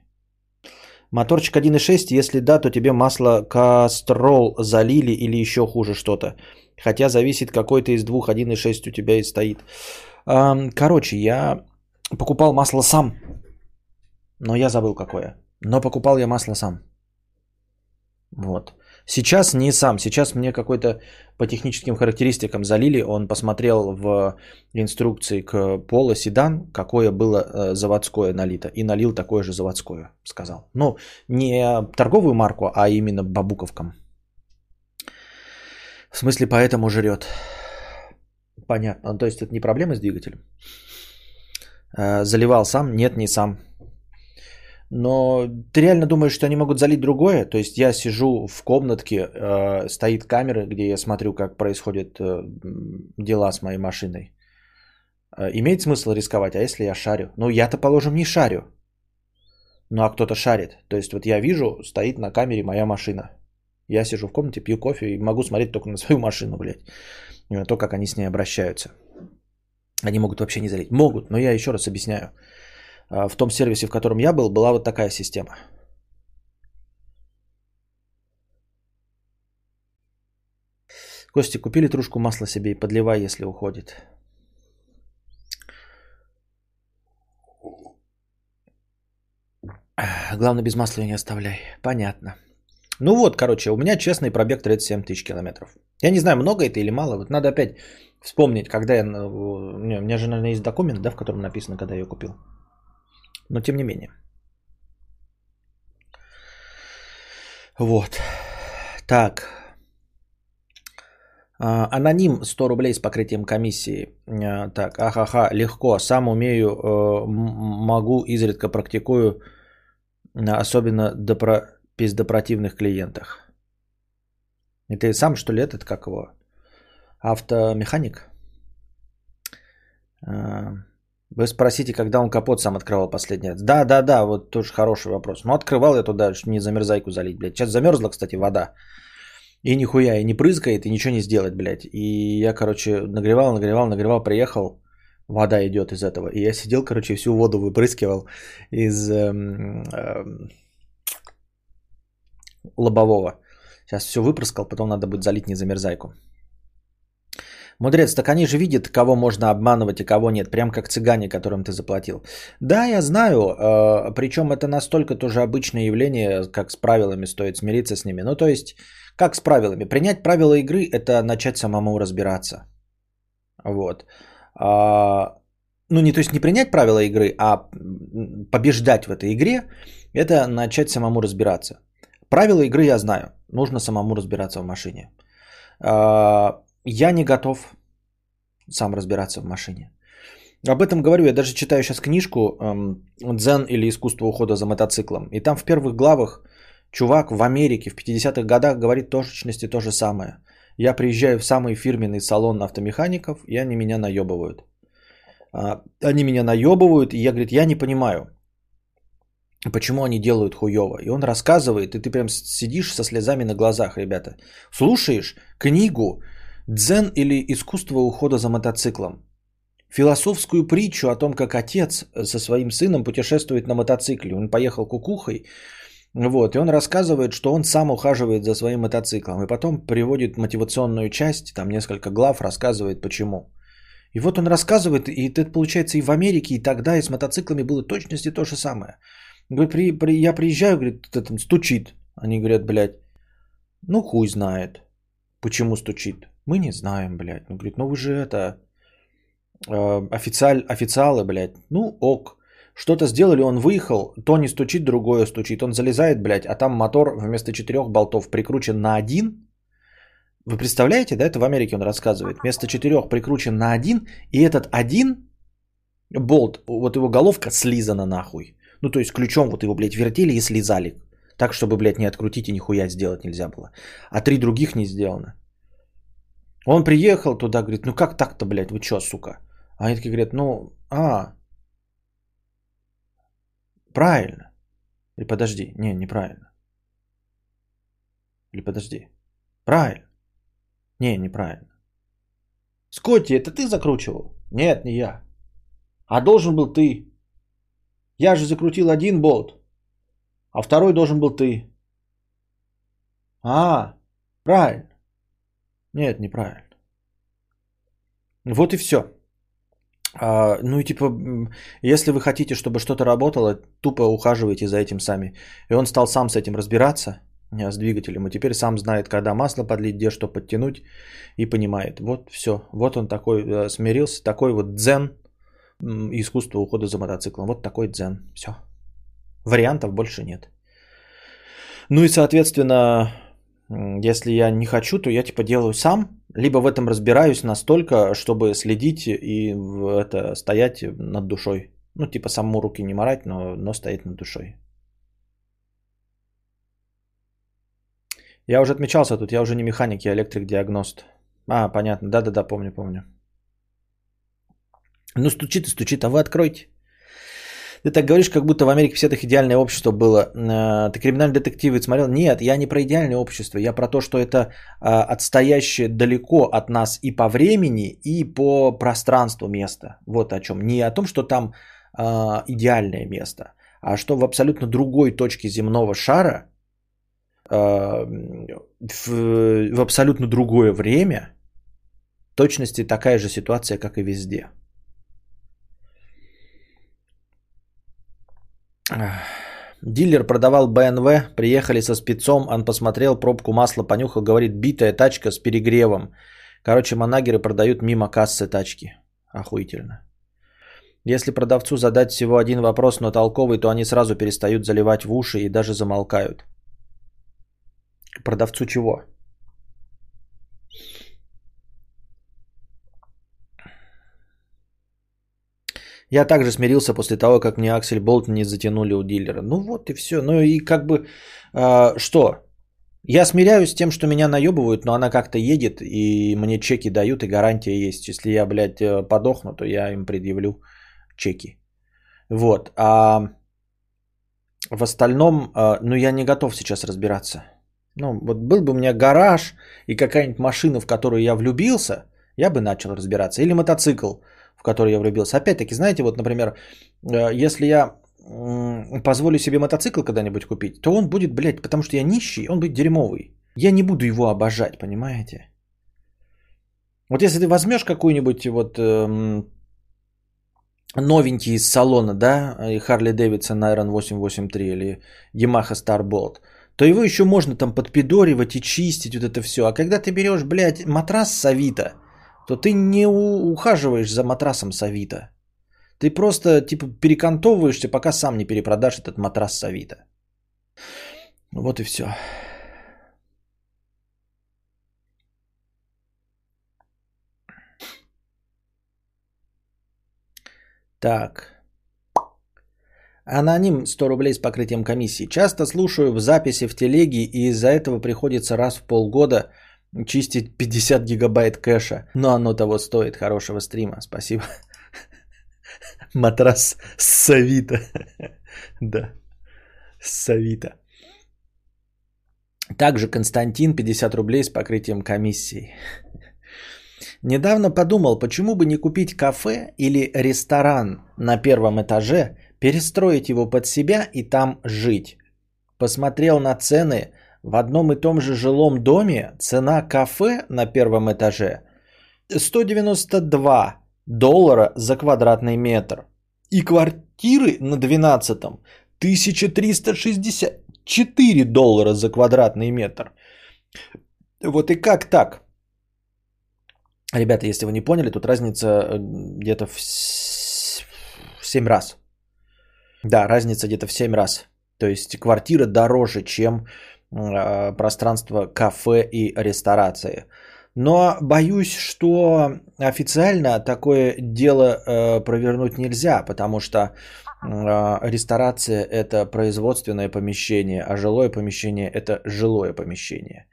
Моторчик 1.6, если да, то тебе масло кастрол залили или еще хуже что-то. Хотя зависит какой-то из двух, 1.6 у тебя и стоит. Короче, я покупал масло сам, но я забыл какое. Но покупал я масло сам. Вот. Сейчас не сам, сейчас мне какой-то по техническим характеристикам залили, он посмотрел в инструкции к Polo седан, какое было э, заводское налито, и налил такое же заводское, сказал. Ну, не торговую марку, а именно бабуковкам. В смысле, поэтому жрет. Понятно. То есть это не проблема с двигателем. Э, заливал сам? Нет, не сам. Но ты реально думаешь, что они могут залить другое? То есть я сижу в комнатке, э, стоит камера, где я смотрю, как происходят э, дела с моей машиной. Э, имеет смысл рисковать, а если я шарю? Ну, я-то, положим, не шарю. Ну, а кто-то шарит. То есть вот я вижу, стоит на камере моя машина. Я сижу в комнате, пью кофе и могу смотреть только на свою машину, блядь. На то, как они с ней обращаются. Они могут вообще не залить. Могут, но я еще раз объясняю. А, в том сервисе, в котором я был, была вот такая система. Кости, купили трушку масла себе и подливай, если уходит. Главное, без масла ее не оставляй. Понятно. Ну вот, короче, у меня честный пробег 37 тысяч километров. Я не знаю, много это или мало. Вот надо опять вспомнить, когда я... У меня же, наверное, есть документ, да, в котором написано, когда я ее купил но тем не менее. Вот. Так. А, аноним 100 рублей с покрытием комиссии. А, так, ахаха, легко. Сам умею, э, могу, изредка практикую, особенно допро... пиздопротивных клиентах. И ты сам, что ли, этот, как его, автомеханик? Вы спросите, когда он капот сам открывал последний раз. Да, да, да, вот тоже хороший вопрос. Ну, открывал я туда, что не замерзайку залить, блядь. Сейчас замерзла, кстати, вода. И нихуя, и не прыскает, и ничего не сделать, блядь. И я, короче, нагревал, нагревал, нагревал, приехал, вода идет из этого. И я сидел, короче, всю воду выпрыскивал из эм, эм, лобового. Сейчас все выпрыскал, потом надо будет залить незамерзайку. Мудрец, так они же видят, кого можно обманывать и кого нет, прям как цыгане, которым ты заплатил. Да, я знаю, э, причем это настолько тоже обычное явление, как с правилами стоит смириться с ними. Ну, то есть, как с правилами? Принять правила игры – это начать самому разбираться. Вот. А, ну, не то есть не принять правила игры, а побеждать в этой игре – это начать самому разбираться. Правила игры я знаю, нужно самому разбираться в машине. Я не готов сам разбираться в машине. Об этом говорю, я даже читаю сейчас книжку эм, «Дзен или искусство ухода за мотоциклом». И там в первых главах Чувак в Америке в 50-х годах говорит точности то же самое. Я приезжаю в самый фирменный салон автомехаников, и они меня наебывают. А, они меня наебывают, и я, говорит, я не понимаю, почему они делают хуево. И он рассказывает, и ты прям сидишь со слезами на глазах, ребята. Слушаешь книгу «Дзен или искусство ухода за мотоциклом». Философскую притчу о том, как отец со своим сыном путешествует на мотоцикле. Он поехал кукухой, вот, и он рассказывает, что он сам ухаживает за своим мотоциклом. И потом приводит мотивационную часть, там несколько глав, рассказывает почему. И вот он рассказывает, и это получается и в Америке, и тогда, и с мотоциклами было точности то же самое. Говорит, при, при, я приезжаю, говорит, там стучит. Они говорят, блядь, ну хуй знает, почему стучит. Мы не знаем, блядь. Он говорит, ну вы же это, э, официаль, официалы, блядь. Ну ок, что-то сделали, он выехал, то не стучит, другое стучит. Он залезает, блядь, а там мотор вместо четырех болтов прикручен на один. Вы представляете, да, это в Америке он рассказывает. Вместо четырех прикручен на один, и этот один болт, вот его головка слизана нахуй. Ну, то есть ключом вот его, блядь, вертели и слезали. Так, чтобы, блядь, не открутить и нихуя сделать нельзя было. А три других не сделано. Он приехал туда, говорит, ну как так-то, блядь, вы чё, сука? А они такие говорят, ну, а, правильно. Или подожди, не, неправильно. Или подожди, правильно. Не, неправильно. Скотти, это ты закручивал? Нет, не я. А должен был ты. Я же закрутил один болт, а второй должен был ты. А, правильно. Нет, неправильно. Вот и все. А, ну и типа, если вы хотите, чтобы что-то работало, тупо ухаживайте за этим сами. И он стал сам с этим разбираться, с двигателем, и теперь сам знает, когда масло подлить, где что подтянуть, и понимает. Вот все. Вот он такой э, смирился, такой вот дзен искусство ухода за мотоциклом. Вот такой дзен. Все. Вариантов больше нет. Ну и, соответственно, если я не хочу, то я типа делаю сам, либо в этом разбираюсь настолько, чтобы следить и это стоять над душой. Ну, типа самому руки не морать, но, но стоять над душой. Я уже отмечался тут, я уже не механик, я электрик-диагност. А, понятно, да-да-да, помню, помню. Ну, стучит и стучит, а вы откройте. Ты так говоришь, как будто в Америке все так идеальное общество было. Э, ты криминальный детектив смотрел? Нет, я не про идеальное общество. Я про то, что это а, отстоящее далеко от нас и по времени, и по пространству место. Вот о чем. Не о том, что там а, идеальное место, а что в абсолютно другой точке земного шара, а, в, в абсолютно другое время, точности такая же ситуация, как и везде. Дилер продавал БНВ, приехали со спецом, он посмотрел, пробку масла понюхал, говорит, битая тачка с перегревом. Короче, манагеры продают мимо кассы тачки. Охуительно. Если продавцу задать всего один вопрос, но толковый, то они сразу перестают заливать в уши и даже замолкают. Продавцу чего? Я также смирился после того, как мне Аксель Болт не затянули у дилера. Ну вот и все. Ну и как бы э, что? Я смиряюсь с тем, что меня наебывают, но она как-то едет, и мне чеки дают, и гарантия есть. Если я, блядь, э, подохну, то я им предъявлю чеки. Вот. А в остальном, э, ну я не готов сейчас разбираться. Ну, вот был бы у меня гараж и какая-нибудь машина, в которую я влюбился, я бы начал разбираться. Или мотоцикл в который я влюбился. Опять-таки, знаете, вот, например, э, если я позволю себе мотоцикл когда-нибудь купить, то он будет, блядь, потому что я нищий, он будет дерьмовый. Я не буду его обожать, понимаете? Вот если ты возьмешь какой-нибудь вот эм, новенький из салона, да, Харли Дэвидсон Iron 883 или Yamaha Starbolt, то его еще можно там подпидоривать и чистить, вот это все. А когда ты берешь, блядь, матрас с Авито – то ты не ухаживаешь за матрасом с Авито. Ты просто типа перекантовываешься, пока сам не перепродашь этот матрас с Авито. Вот и все. Так. Аноним 100 рублей с покрытием комиссии. Часто слушаю в записи в телеге, и из-за этого приходится раз в полгода чистить 50 гигабайт кэша. Но оно того стоит. Хорошего стрима. Спасибо. Матрас Савита. Да. Савита. Также Константин 50 рублей с покрытием комиссии. Недавно подумал, почему бы не купить кафе или ресторан на первом этаже, перестроить его под себя и там жить. Посмотрел на цены. В одном и том же жилом доме цена кафе на первом этаже 192 доллара за квадратный метр. И квартиры на 12 1364 доллара за квадратный метр. Вот и как так? Ребята, если вы не поняли, тут разница э, где-то в 7 раз. Да, разница где-то в 7 раз. То есть квартира дороже, чем пространство кафе и ресторации. Но боюсь, что официально такое дело э, провернуть нельзя, потому что э, ресторация это производственное помещение, а жилое помещение это жилое помещение.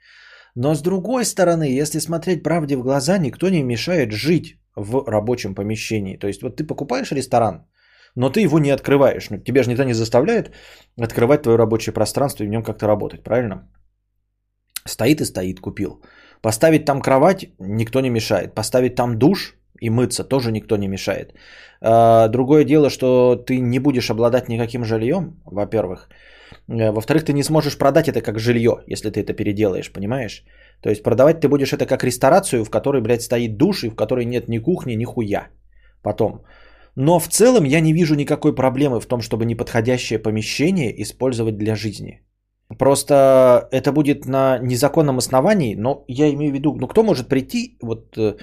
Но с другой стороны, если смотреть правде в глаза, никто не мешает жить в рабочем помещении. То есть вот ты покупаешь ресторан, но ты его не открываешь. Ну, тебя же никто не заставляет открывать твое рабочее пространство и в нем как-то работать, правильно? Стоит и стоит, купил. Поставить там кровать никто не мешает. Поставить там душ и мыться тоже никто не мешает. А, другое дело, что ты не будешь обладать никаким жильем, во-первых. Э, во-вторых, ты не сможешь продать это как жилье, если ты это переделаешь, понимаешь? То есть продавать ты будешь это как ресторацию, в которой, блядь, стоит душ и в которой нет ни кухни, ни хуя. Потом. Но в целом я не вижу никакой проблемы в том, чтобы неподходящее помещение использовать для жизни. Просто это будет на незаконном основании, но я имею в виду, ну кто может прийти, вот э,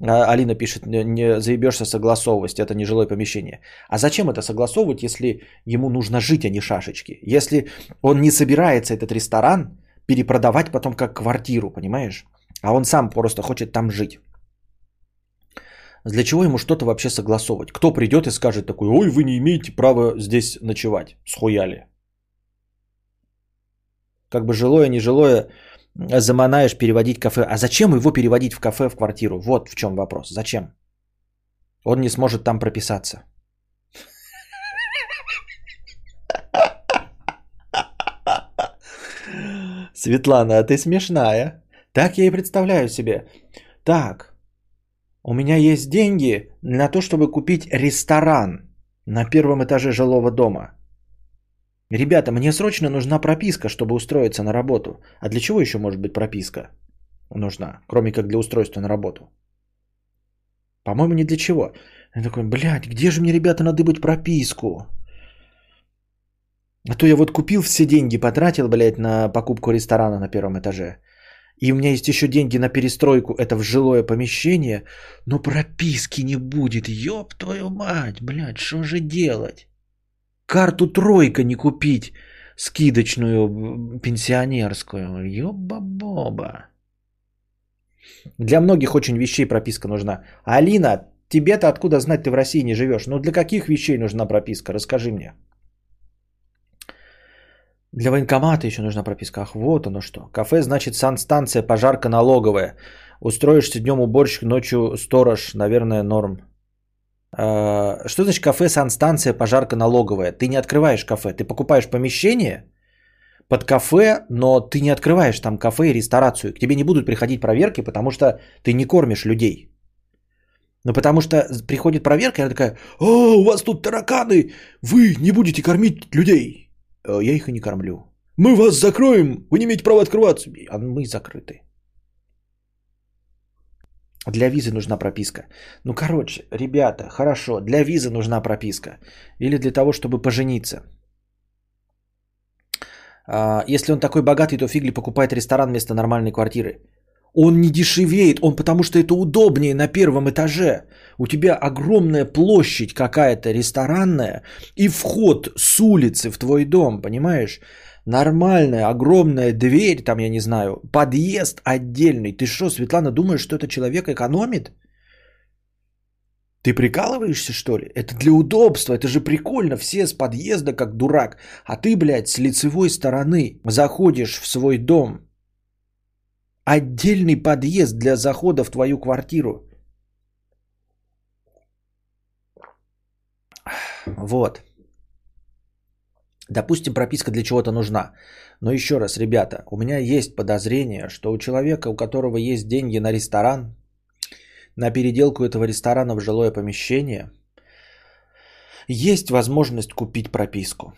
а, Алина пишет, не заебешься согласовывать, это не жилое помещение. А зачем это согласовывать, если ему нужно жить, а не шашечки? Если он не собирается этот ресторан перепродавать потом как квартиру, понимаешь? А он сам просто хочет там жить. Для чего ему что-то вообще согласовывать? Кто придет и скажет такой, ой, вы не имеете права здесь ночевать, схуяли. Как бы жилое, нежилое, заманаешь переводить кафе. А зачем его переводить в кафе, в квартиру? Вот в чем вопрос. Зачем? Он не сможет там прописаться. Светлана, а ты смешная. Так я и представляю себе. Так, у меня есть деньги на то, чтобы купить ресторан на первом этаже жилого дома. Ребята, мне срочно нужна прописка, чтобы устроиться на работу. А для чего еще может быть прописка нужна, кроме как для устройства на работу? По-моему, не для чего. Я такой, блядь, где же мне, ребята, надо быть прописку? А то я вот купил все деньги, потратил, блядь, на покупку ресторана на первом этаже. И у меня есть еще деньги на перестройку, это в жилое помещение. Но прописки не будет, ёб твою мать, блядь, что же делать? Карту тройка не купить, скидочную пенсионерскую. Ёба-боба. Для многих очень вещей прописка нужна. Алина, тебе-то откуда знать, ты в России не живешь? Ну для каких вещей нужна прописка? Расскажи мне. Для военкомата еще нужна прописка. Ах, вот оно что. Кафе значит санстанция, пожарка налоговая. Устроишься днем уборщик, ночью сторож. Наверное, норм. А, что значит кафе, санстанция, пожарка налоговая? Ты не открываешь кафе, ты покупаешь помещение под кафе, но ты не открываешь там кафе и ресторацию. К тебе не будут приходить проверки, потому что ты не кормишь людей. Ну, потому что приходит проверка, и она такая, о, у вас тут тараканы, вы не будете кормить людей. «Э, я их и не кормлю. Мы вас закроем, вы не имеете права открываться. А мы закрыты. Для визы нужна прописка. Ну, короче, ребята, хорошо, для визы нужна прописка. Или для того, чтобы пожениться. А, если он такой богатый, то фигли покупает ресторан вместо нормальной квартиры. Он не дешевеет, он потому что это удобнее на первом этаже. У тебя огромная площадь какая-то ресторанная и вход с улицы в твой дом, понимаешь? нормальная, огромная дверь, там, я не знаю, подъезд отдельный. Ты что, Светлана, думаешь, что это человек экономит? Ты прикалываешься, что ли? Это для удобства, это же прикольно. Все с подъезда, как дурак. А ты, блядь, с лицевой стороны заходишь в свой дом. Отдельный подъезд для захода в твою квартиру. Вот. Допустим, прописка для чего-то нужна. Но еще раз, ребята, у меня есть подозрение, что у человека, у которого есть деньги на ресторан, на переделку этого ресторана в жилое помещение, есть возможность купить прописку.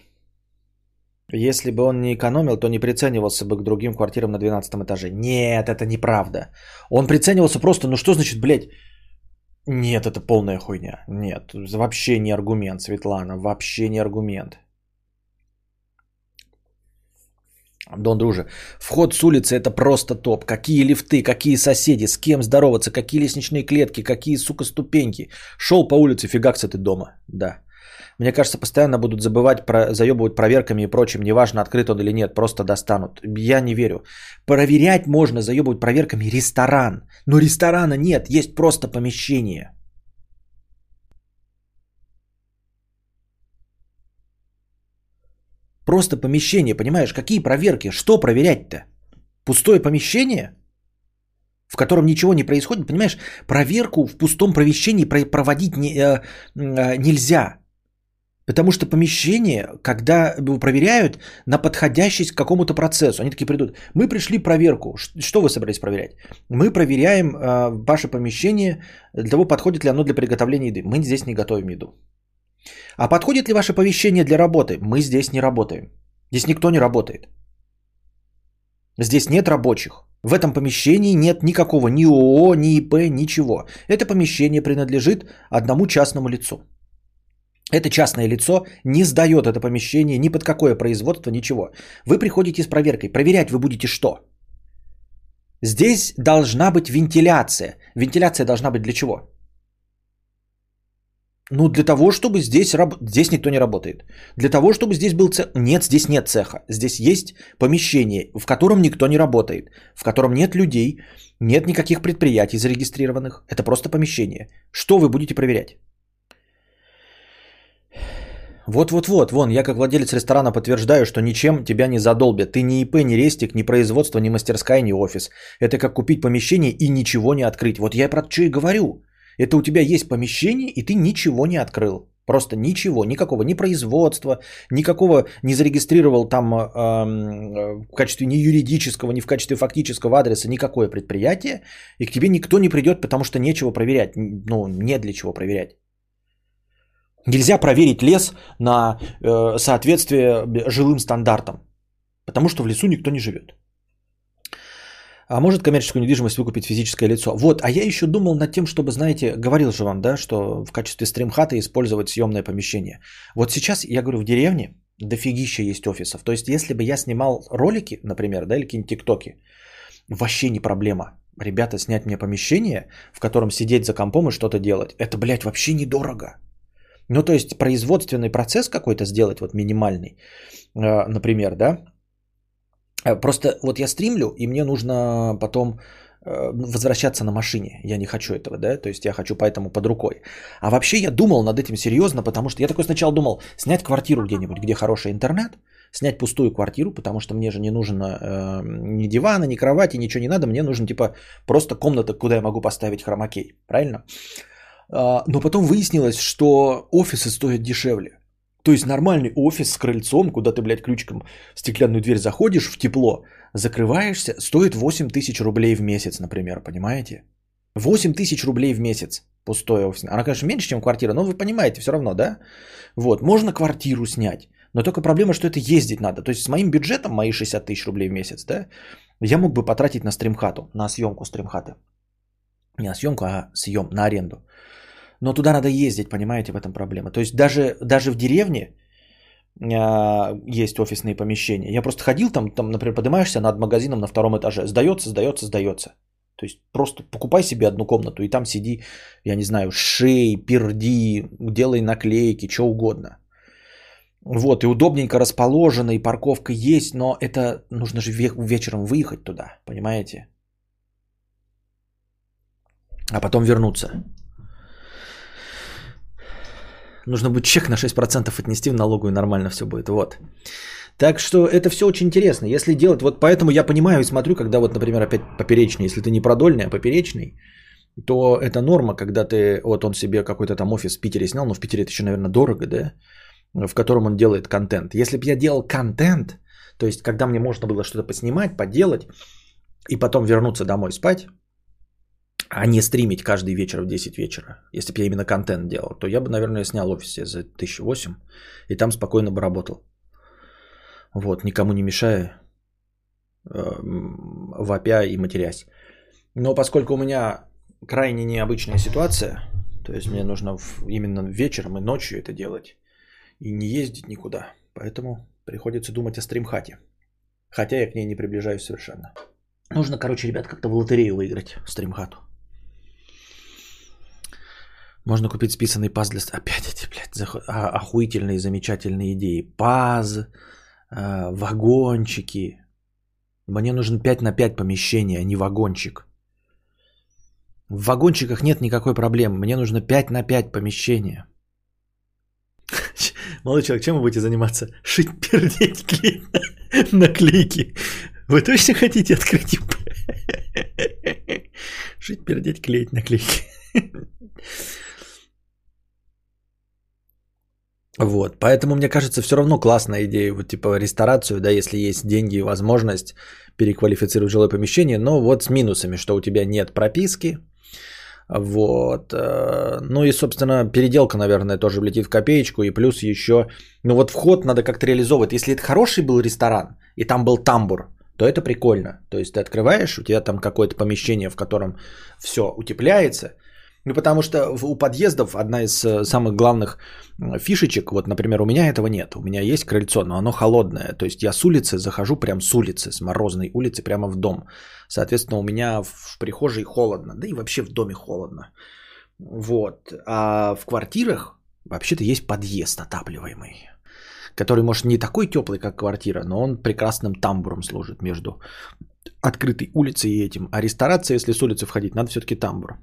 Если бы он не экономил, то не приценивался бы к другим квартирам на 12 этаже. Нет, это неправда. Он приценивался просто, ну что значит, блядь, нет, это полная хуйня. Нет, вообще не аргумент, Светлана, вообще не аргумент. Дон Друже, вход с улицы это просто топ. Какие лифты, какие соседи, с кем здороваться, какие лестничные клетки, какие, сука, ступеньки. Шел по улице, фигакс ты дома. Да. Мне кажется, постоянно будут забывать, про, заебывать проверками и прочим. Неважно, открыт он или нет, просто достанут. Я не верю. Проверять можно, заебывать проверками ресторан. Но ресторана нет, есть просто помещение. Просто помещение, понимаешь? Какие проверки? Что проверять-то? Пустое помещение? в котором ничего не происходит, понимаешь, проверку в пустом помещении проводить не, э, э, нельзя. Потому что помещение, когда его проверяют на подходящесть к какому-то процессу, они такие придут, мы пришли проверку, что вы собрались проверять? Мы проверяем э, ваше помещение для того, подходит ли оно для приготовления еды. Мы здесь не готовим еду. А подходит ли ваше помещение для работы? Мы здесь не работаем. Здесь никто не работает. Здесь нет рабочих. В этом помещении нет никакого ни ООО, ни ИП, ничего. Это помещение принадлежит одному частному лицу. Это частное лицо не сдает это помещение ни под какое производство, ничего. Вы приходите с проверкой. Проверять вы будете что? Здесь должна быть вентиляция. Вентиляция должна быть для чего? Ну, для того, чтобы здесь... Раб... Здесь никто не работает. Для того, чтобы здесь был цех... Нет, здесь нет цеха. Здесь есть помещение, в котором никто не работает. В котором нет людей, нет никаких предприятий зарегистрированных. Это просто помещение. Что вы будете проверять? Вот-вот-вот, вон, я как владелец ресторана подтверждаю, что ничем тебя не задолбят. Ты ни ИП, ни рестик, ни производство, ни мастерская, ни офис. Это как купить помещение и ничего не открыть. Вот я про что и говорю. Это у тебя есть помещение, и ты ничего не открыл. Просто ничего, никакого, ни производства, никакого не зарегистрировал там э, в качестве ни юридического, ни в качестве фактического адреса никакое предприятие, и к тебе никто не придет, потому что нечего проверять, ну, не для чего проверять. Нельзя проверить лес на э, соответствие жилым стандартам, потому что в лесу никто не живет. А может коммерческую недвижимость выкупить физическое лицо? Вот, а я еще думал над тем, чтобы, знаете, говорил же вам, да, что в качестве стримхата использовать съемное помещение. Вот сейчас, я говорю, в деревне дофигища есть офисов. То есть, если бы я снимал ролики, например, да, или какие-нибудь тиктоки, вообще не проблема. Ребята, снять мне помещение, в котором сидеть за компом и что-то делать, это, блядь, вообще недорого. Ну, то есть производственный процесс какой-то сделать, вот минимальный, э, например, да. Э, просто вот я стримлю, и мне нужно потом э, возвращаться на машине. Я не хочу этого, да, то есть я хочу поэтому под рукой. А вообще я думал над этим серьезно, потому что я такой сначала думал снять квартиру где-нибудь, где хороший интернет, снять пустую квартиру, потому что мне же не нужно э, ни дивана, ни кровати, ничего не надо, мне нужен типа просто комната, куда я могу поставить хромакей, правильно? А, но потом выяснилось, что офисы стоят дешевле. То есть нормальный офис с крыльцом, куда ты, блядь, ключиком в стеклянную дверь заходишь в тепло, закрываешься, стоит 8 тысяч рублей в месяц, например, понимаете? 8 тысяч рублей в месяц пустой офис. Она, конечно, меньше, чем квартира, но вы понимаете все равно, да? Вот, можно квартиру снять, но только проблема, что это ездить надо. То есть с моим бюджетом, мои 60 тысяч рублей в месяц, да, я мог бы потратить на стримхату, на съемку стримхаты. Не на съемку, а съем, на аренду. Но туда надо ездить, понимаете, в этом проблема. То есть даже, даже в деревне а, есть офисные помещения. Я просто ходил там, там, например, поднимаешься над магазином на втором этаже. Сдается, сдается, сдается. То есть просто покупай себе одну комнату и там сиди, я не знаю, шей, перди, делай наклейки, что угодно. Вот, и удобненько расположено, и парковка есть, но это нужно же вечером выехать туда, понимаете? А потом вернуться. Нужно будет чек на 6% отнести в налогу, и нормально все будет. Вот. Так что это все очень интересно. Если делать, вот поэтому я понимаю и смотрю, когда вот, например, опять поперечный, если ты не продольный, а поперечный, то это норма, когда ты, вот он себе какой-то там офис в Питере снял, но в Питере это еще, наверное, дорого, да, в котором он делает контент. Если бы я делал контент, то есть когда мне можно было что-то поснимать, поделать, и потом вернуться домой спать, а не стримить каждый вечер в 10 вечера, если бы я именно контент делал, то я бы, наверное, снял офис за 1008 и там спокойно бы работал. Вот, никому не мешая, эм, вопя и матерясь. Но поскольку у меня крайне необычная ситуация, то есть мне нужно именно вечером и ночью это делать, и не ездить никуда, поэтому приходится думать о стримхате. Хотя я к ней не приближаюсь совершенно. Нужно, короче, ребят, как-то в лотерею выиграть стримхату. Можно купить списанный паз для... Опять эти, блядь, заход... а, охуительные, замечательные идеи. Паз, а, вагончики. Мне нужен 5 на 5 помещение, а не вагончик. В вагончиках нет никакой проблемы. Мне нужно 5 на 5 помещения. Молодой человек, чем вы будете заниматься? Шить, пердеть, клеить наклейки. Вы точно хотите открыть ИП? Шить, пердеть, клеить наклейки. Вот, поэтому мне кажется, все равно классная идея, вот типа ресторацию, да, если есть деньги и возможность переквалифицировать жилое помещение, но вот с минусами, что у тебя нет прописки, вот, э, ну и, собственно, переделка, наверное, тоже влетит в копеечку, и плюс еще, ну вот вход надо как-то реализовывать, если это хороший был ресторан, и там был тамбур, то это прикольно, то есть ты открываешь, у тебя там какое-то помещение, в котором все утепляется, ну, потому что у подъездов одна из э, самых главных фишечек, вот, например, у меня этого нет. У меня есть крыльцо, но оно холодное. То есть я с улицы захожу прям с улицы, с морозной улицы прямо в дом. Соответственно, у меня в прихожей холодно, да и вообще в доме холодно. Вот. А в квартирах вообще-то есть подъезд отапливаемый, который, может, не такой теплый, как квартира, но он прекрасным тамбуром служит между открытой улицей и этим. А ресторация, если с улицы входить, надо все-таки тамбур.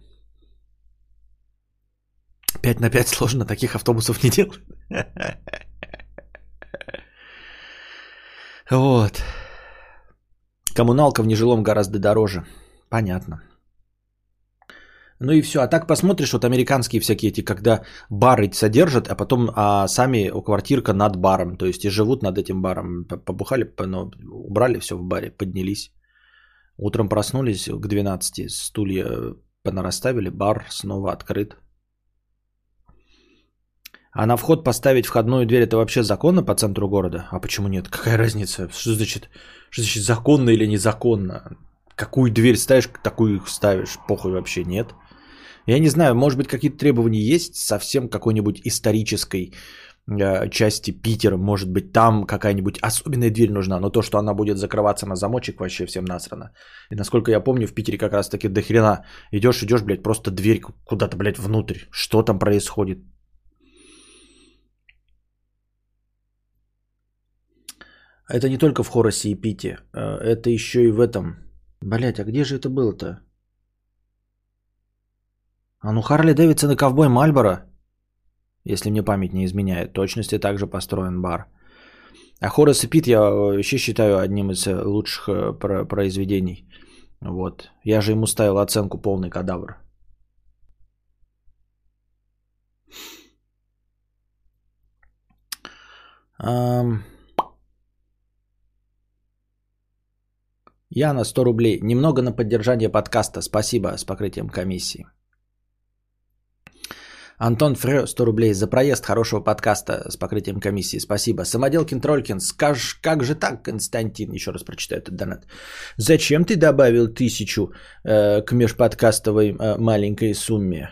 5 на 5 сложно, таких автобусов не делают. Вот. Коммуналка в нежилом гораздо дороже. Понятно. Ну и все. А так посмотришь, вот американские всякие эти, когда бары содержат, а потом а сами квартирка над баром. То есть и живут над этим баром. Побухали, но убрали все в баре, поднялись. Утром проснулись к 12, стулья понараставили, бар снова открыт. А на вход поставить входную дверь это вообще законно по центру города? А почему нет? Какая разница? Что значит, что значит законно или незаконно? Какую дверь ставишь, такую ставишь. Похуй вообще нет. Я не знаю, может быть какие-то требования есть совсем какой-нибудь исторической э, части Питера. Может быть там какая-нибудь особенная дверь нужна. Но то, что она будет закрываться на замочек, вообще всем насрано. И насколько я помню, в Питере как раз таки до хрена идешь, идешь, блядь, просто дверь куда-то, блядь, внутрь. Что там происходит? Это не только в Хоросе и Пите. Э, это еще и в этом. Блять, а где же это было-то? А ну Харли Дэвидсон и ковбой Мальборо. Если мне память не изменяет. Точности также построен бар. А Хорос и Пит я вообще считаю одним из э, лучших э, произведений. Вот. Я же ему ставил оценку полный кадавр. Um... Яна, 100 рублей. Немного на поддержание подкаста. Спасибо с покрытием комиссии. Антон Фрё, 100 рублей за проезд хорошего подкаста с покрытием комиссии. Спасибо. Самоделкин Тролькин, скаж, как же так, Константин? Еще раз прочитаю этот донат. Зачем ты добавил тысячу э, к межподкастовой э, маленькой сумме?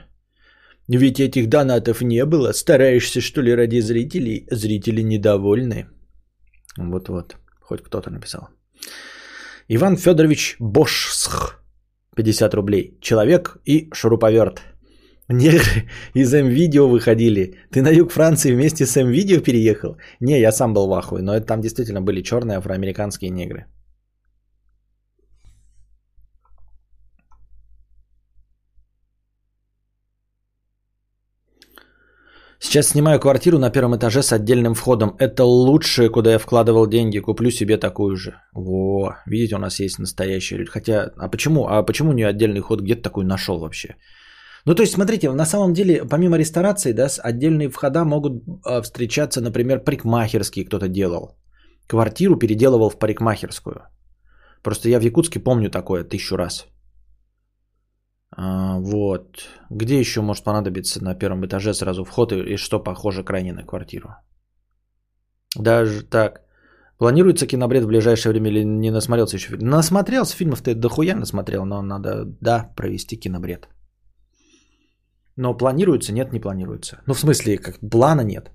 Ведь этих донатов не было. Стараешься, что ли, ради зрителей? Зрители недовольны. Вот-вот. Хоть кто-то написал. Иван Федорович Бошсх. 50 рублей. Человек и шуруповерт. Негры из М-видео выходили. Ты на юг Франции вместе с М-видео переехал? Не, я сам был в ахуе, но это там действительно были черные афроамериканские негры. Сейчас снимаю квартиру на первом этаже с отдельным входом. Это лучшее, куда я вкладывал деньги. Куплю себе такую же. Во, видите, у нас есть настоящие люди. Хотя, а почему, а почему не отдельный вход? Где ты такой нашел вообще? Ну, то есть, смотрите, на самом деле, помимо ресторации, да, отдельные входа могут а, встречаться, например, парикмахерские кто-то делал. Квартиру переделывал в парикмахерскую. Просто я в Якутске помню такое тысячу раз. А, вот. Где еще может понадобиться на первом этаже сразу вход и, и что похоже крайне на квартиру? Даже так. Планируется кинобред в ближайшее время или не насмотрелся еще? Насмотрелся фильмов ты дохуя насмотрел, но надо, да, провести кинобред. Но планируется? Нет, не планируется. Ну, в смысле, как плана нет.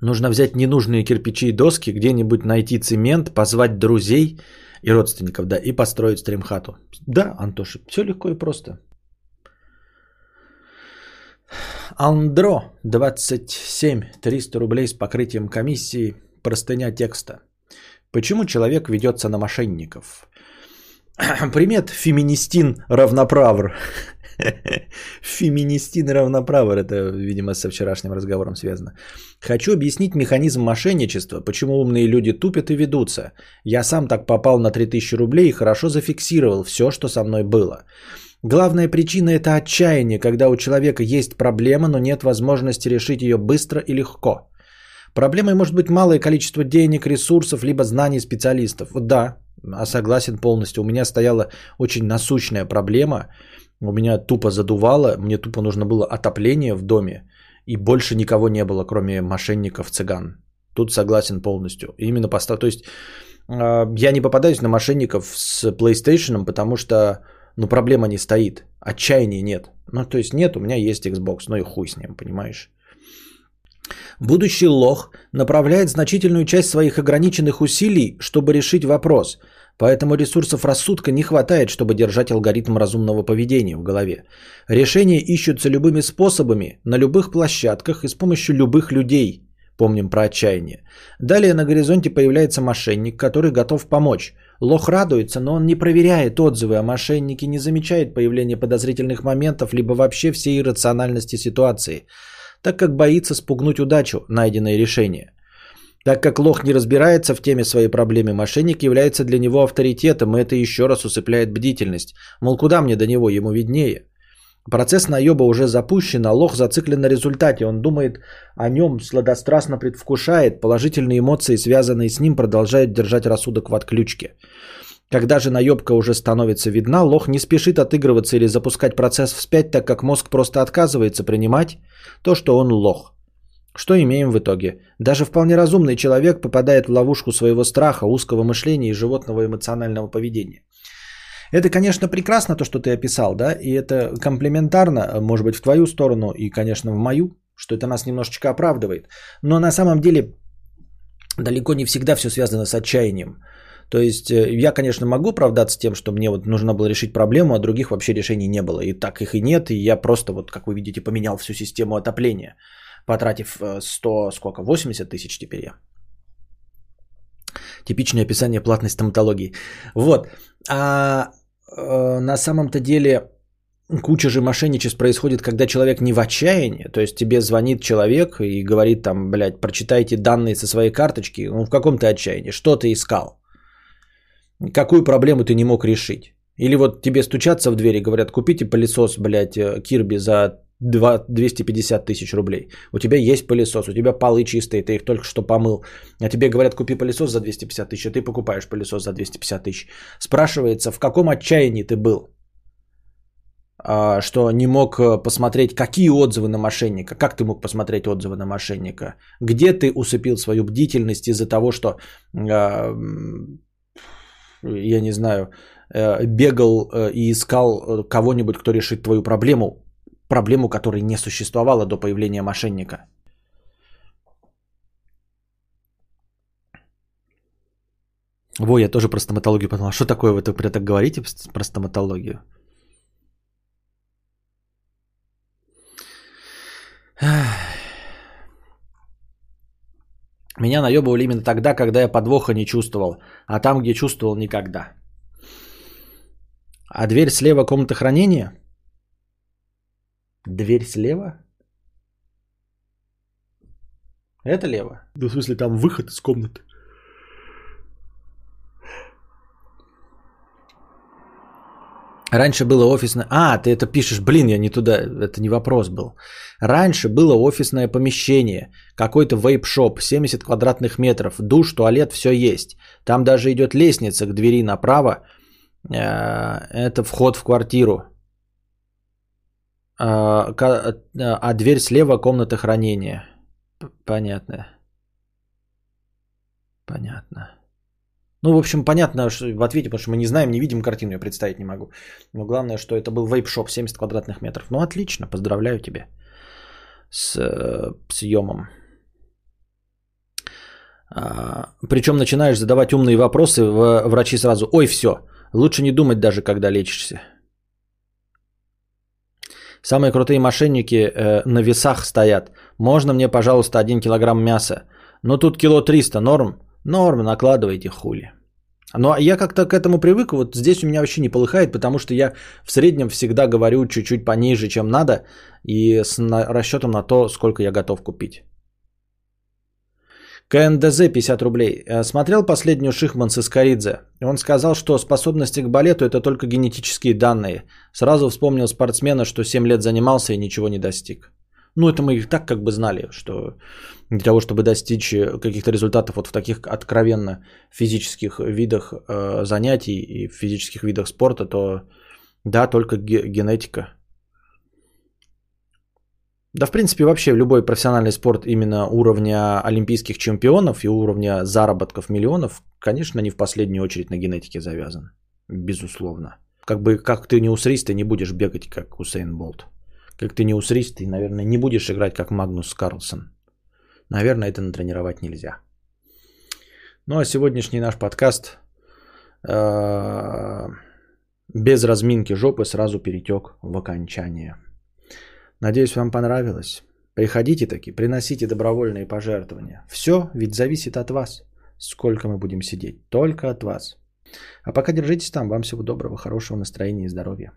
Нужно взять ненужные кирпичи и доски, где-нибудь найти цемент, позвать друзей и родственников, да, и построить стримхату. Да, Антоша, все легко и просто. Андро, 27, 300 рублей с покрытием комиссии, простыня текста. Почему человек ведется на мошенников? Примет феминистин равноправр. Феминистин равноправер, это, видимо, со вчерашним разговором связано. Хочу объяснить механизм мошенничества, почему умные люди тупят и ведутся. Я сам так попал на 3000 рублей и хорошо зафиксировал все, что со мной было. Главная причина – это отчаяние, когда у человека есть проблема, но нет возможности решить ее быстро и легко. Проблемой может быть малое количество денег, ресурсов, либо знаний специалистов. Да, согласен полностью. У меня стояла очень насущная проблема – у меня тупо задувало, мне тупо нужно было отопление в доме, и больше никого не было, кроме мошенников цыган. Тут согласен полностью. Именно постав... То есть а, я не попадаюсь на мошенников с PlayStation, потому что ну, проблема не стоит. Отчаяния нет. Ну, то есть нет, у меня есть Xbox, ну и хуй с ним, понимаешь? Будущий лох направляет значительную часть своих ограниченных усилий, чтобы решить вопрос – Поэтому ресурсов рассудка не хватает, чтобы держать алгоритм разумного поведения в голове. Решения ищутся любыми способами, на любых площадках и с помощью любых людей. Помним про отчаяние. Далее на горизонте появляется мошенник, который готов помочь. Лох радуется, но он не проверяет отзывы о мошеннике, не замечает появления подозрительных моментов, либо вообще всей иррациональности ситуации, так как боится спугнуть удачу, найденное решение – так как лох не разбирается в теме своей проблемы, мошенник является для него авторитетом, и это еще раз усыпляет бдительность. Мол, куда мне до него, ему виднее. Процесс наеба уже запущен, а лох зациклен на результате. Он думает о нем, сладострастно предвкушает, положительные эмоции, связанные с ним, продолжают держать рассудок в отключке. Когда же наебка уже становится видна, лох не спешит отыгрываться или запускать процесс вспять, так как мозг просто отказывается принимать то, что он лох. Что имеем в итоге? Даже вполне разумный человек попадает в ловушку своего страха, узкого мышления и животного эмоционального поведения. Это, конечно, прекрасно, то, что ты описал, да, и это комплементарно, может быть, в твою сторону и, конечно, в мою, что это нас немножечко оправдывает. Но на самом деле далеко не всегда все связано с отчаянием. То есть э, я, конечно, могу оправдаться тем, что мне вот нужно было решить проблему, а других вообще решений не было. И так их и нет, и я просто, вот как вы видите, поменял всю систему отопления потратив 100, э, сколько, 80 тысяч теперь я. Типичное описание платной стоматологии. Вот. А э, на самом-то деле куча же мошенничеств происходит, когда человек не в отчаянии. То есть тебе звонит человек и говорит там, блядь, прочитайте данные со своей карточки. Ну, в каком ты отчаянии? Что ты искал? Какую проблему ты не мог решить? Или вот тебе стучатся в двери говорят, купите пылесос, блядь, э, Кирби за 250 тысяч рублей. У тебя есть пылесос, у тебя полы чистые, ты их только что помыл. А тебе говорят, купи пылесос за 250 тысяч, а ты покупаешь пылесос за 250 тысяч. Спрашивается, в каком отчаянии ты был? А, что не мог э, посмотреть, какие отзывы на мошенника, как ты мог посмотреть отзывы на мошенника, где ты усыпил свою бдительность из-за того, что, а, я не знаю, э, бегал э, и искал кого-нибудь, кто решит твою проблему, проблему, которой не существовало до появления мошенника. Во, я тоже про стоматологию подумал. Что такое вы так, так говорите про стоматологию? Меня наебывали именно тогда, когда я подвоха не чувствовал, а там, где чувствовал, никогда. А дверь слева комната хранения – Дверь слева? Это лево? Да в смысле там выход из комнаты. Раньше было офисное... А, ты это пишешь, блин, я не туда, это не вопрос был. Раньше было офисное помещение, какой-то вейп-шоп, 70 квадратных метров, душ, туалет, все есть. Там даже идет лестница к двери направо, э, это вход в квартиру. А, а дверь слева комната хранения. Понятно. Понятно. Ну, в общем, понятно что в ответе, потому что мы не знаем, не видим картину, я представить не могу. Но главное, что это был вейп-шоп 70 квадратных метров. Ну, отлично, поздравляю тебя с э, съемом. А, причем начинаешь задавать умные вопросы, врачи сразу, ой, все, лучше не думать даже, когда лечишься. Самые крутые мошенники э, на весах стоят. Можно мне, пожалуйста, один килограмм мяса? Ну тут кило 300, норм? Норм, накладывайте хули. Ну, а я как-то к этому привык, вот здесь у меня вообще не полыхает, потому что я в среднем всегда говорю чуть-чуть пониже, чем надо, и с расчетом на то, сколько я готов купить. КНДЗ 50 рублей. Э, смотрел последнюю Шихман с Искоридзе. Он сказал, что способности к балету это только генетические данные. Сразу вспомнил спортсмена, что 7 лет занимался и ничего не достиг. Ну, это мы и так как бы знали, что для того, чтобы достичь э, каких-то результатов вот в таких откровенно физических видах э, занятий и физических видах спорта, то да, только ге- генетика. Да, в принципе, вообще любой профессиональный спорт именно уровня олимпийских чемпионов и уровня заработков миллионов, конечно, не в последнюю очередь на генетике завязан. Безусловно. Как бы, как ты не усрись, ты не будешь бегать, как Усейн Болт. Как ты не усрись, ты, наверное, не будешь играть, как Магнус Карлсон. Наверное, это натренировать нельзя. Ну а сегодняшний наш подкаст э, без разминки жопы сразу перетек в окончание. Надеюсь, вам понравилось. Приходите таки, приносите добровольные пожертвования. Все ведь зависит от вас, сколько мы будем сидеть. Только от вас. А пока держитесь там. Вам всего доброго, хорошего настроения и здоровья.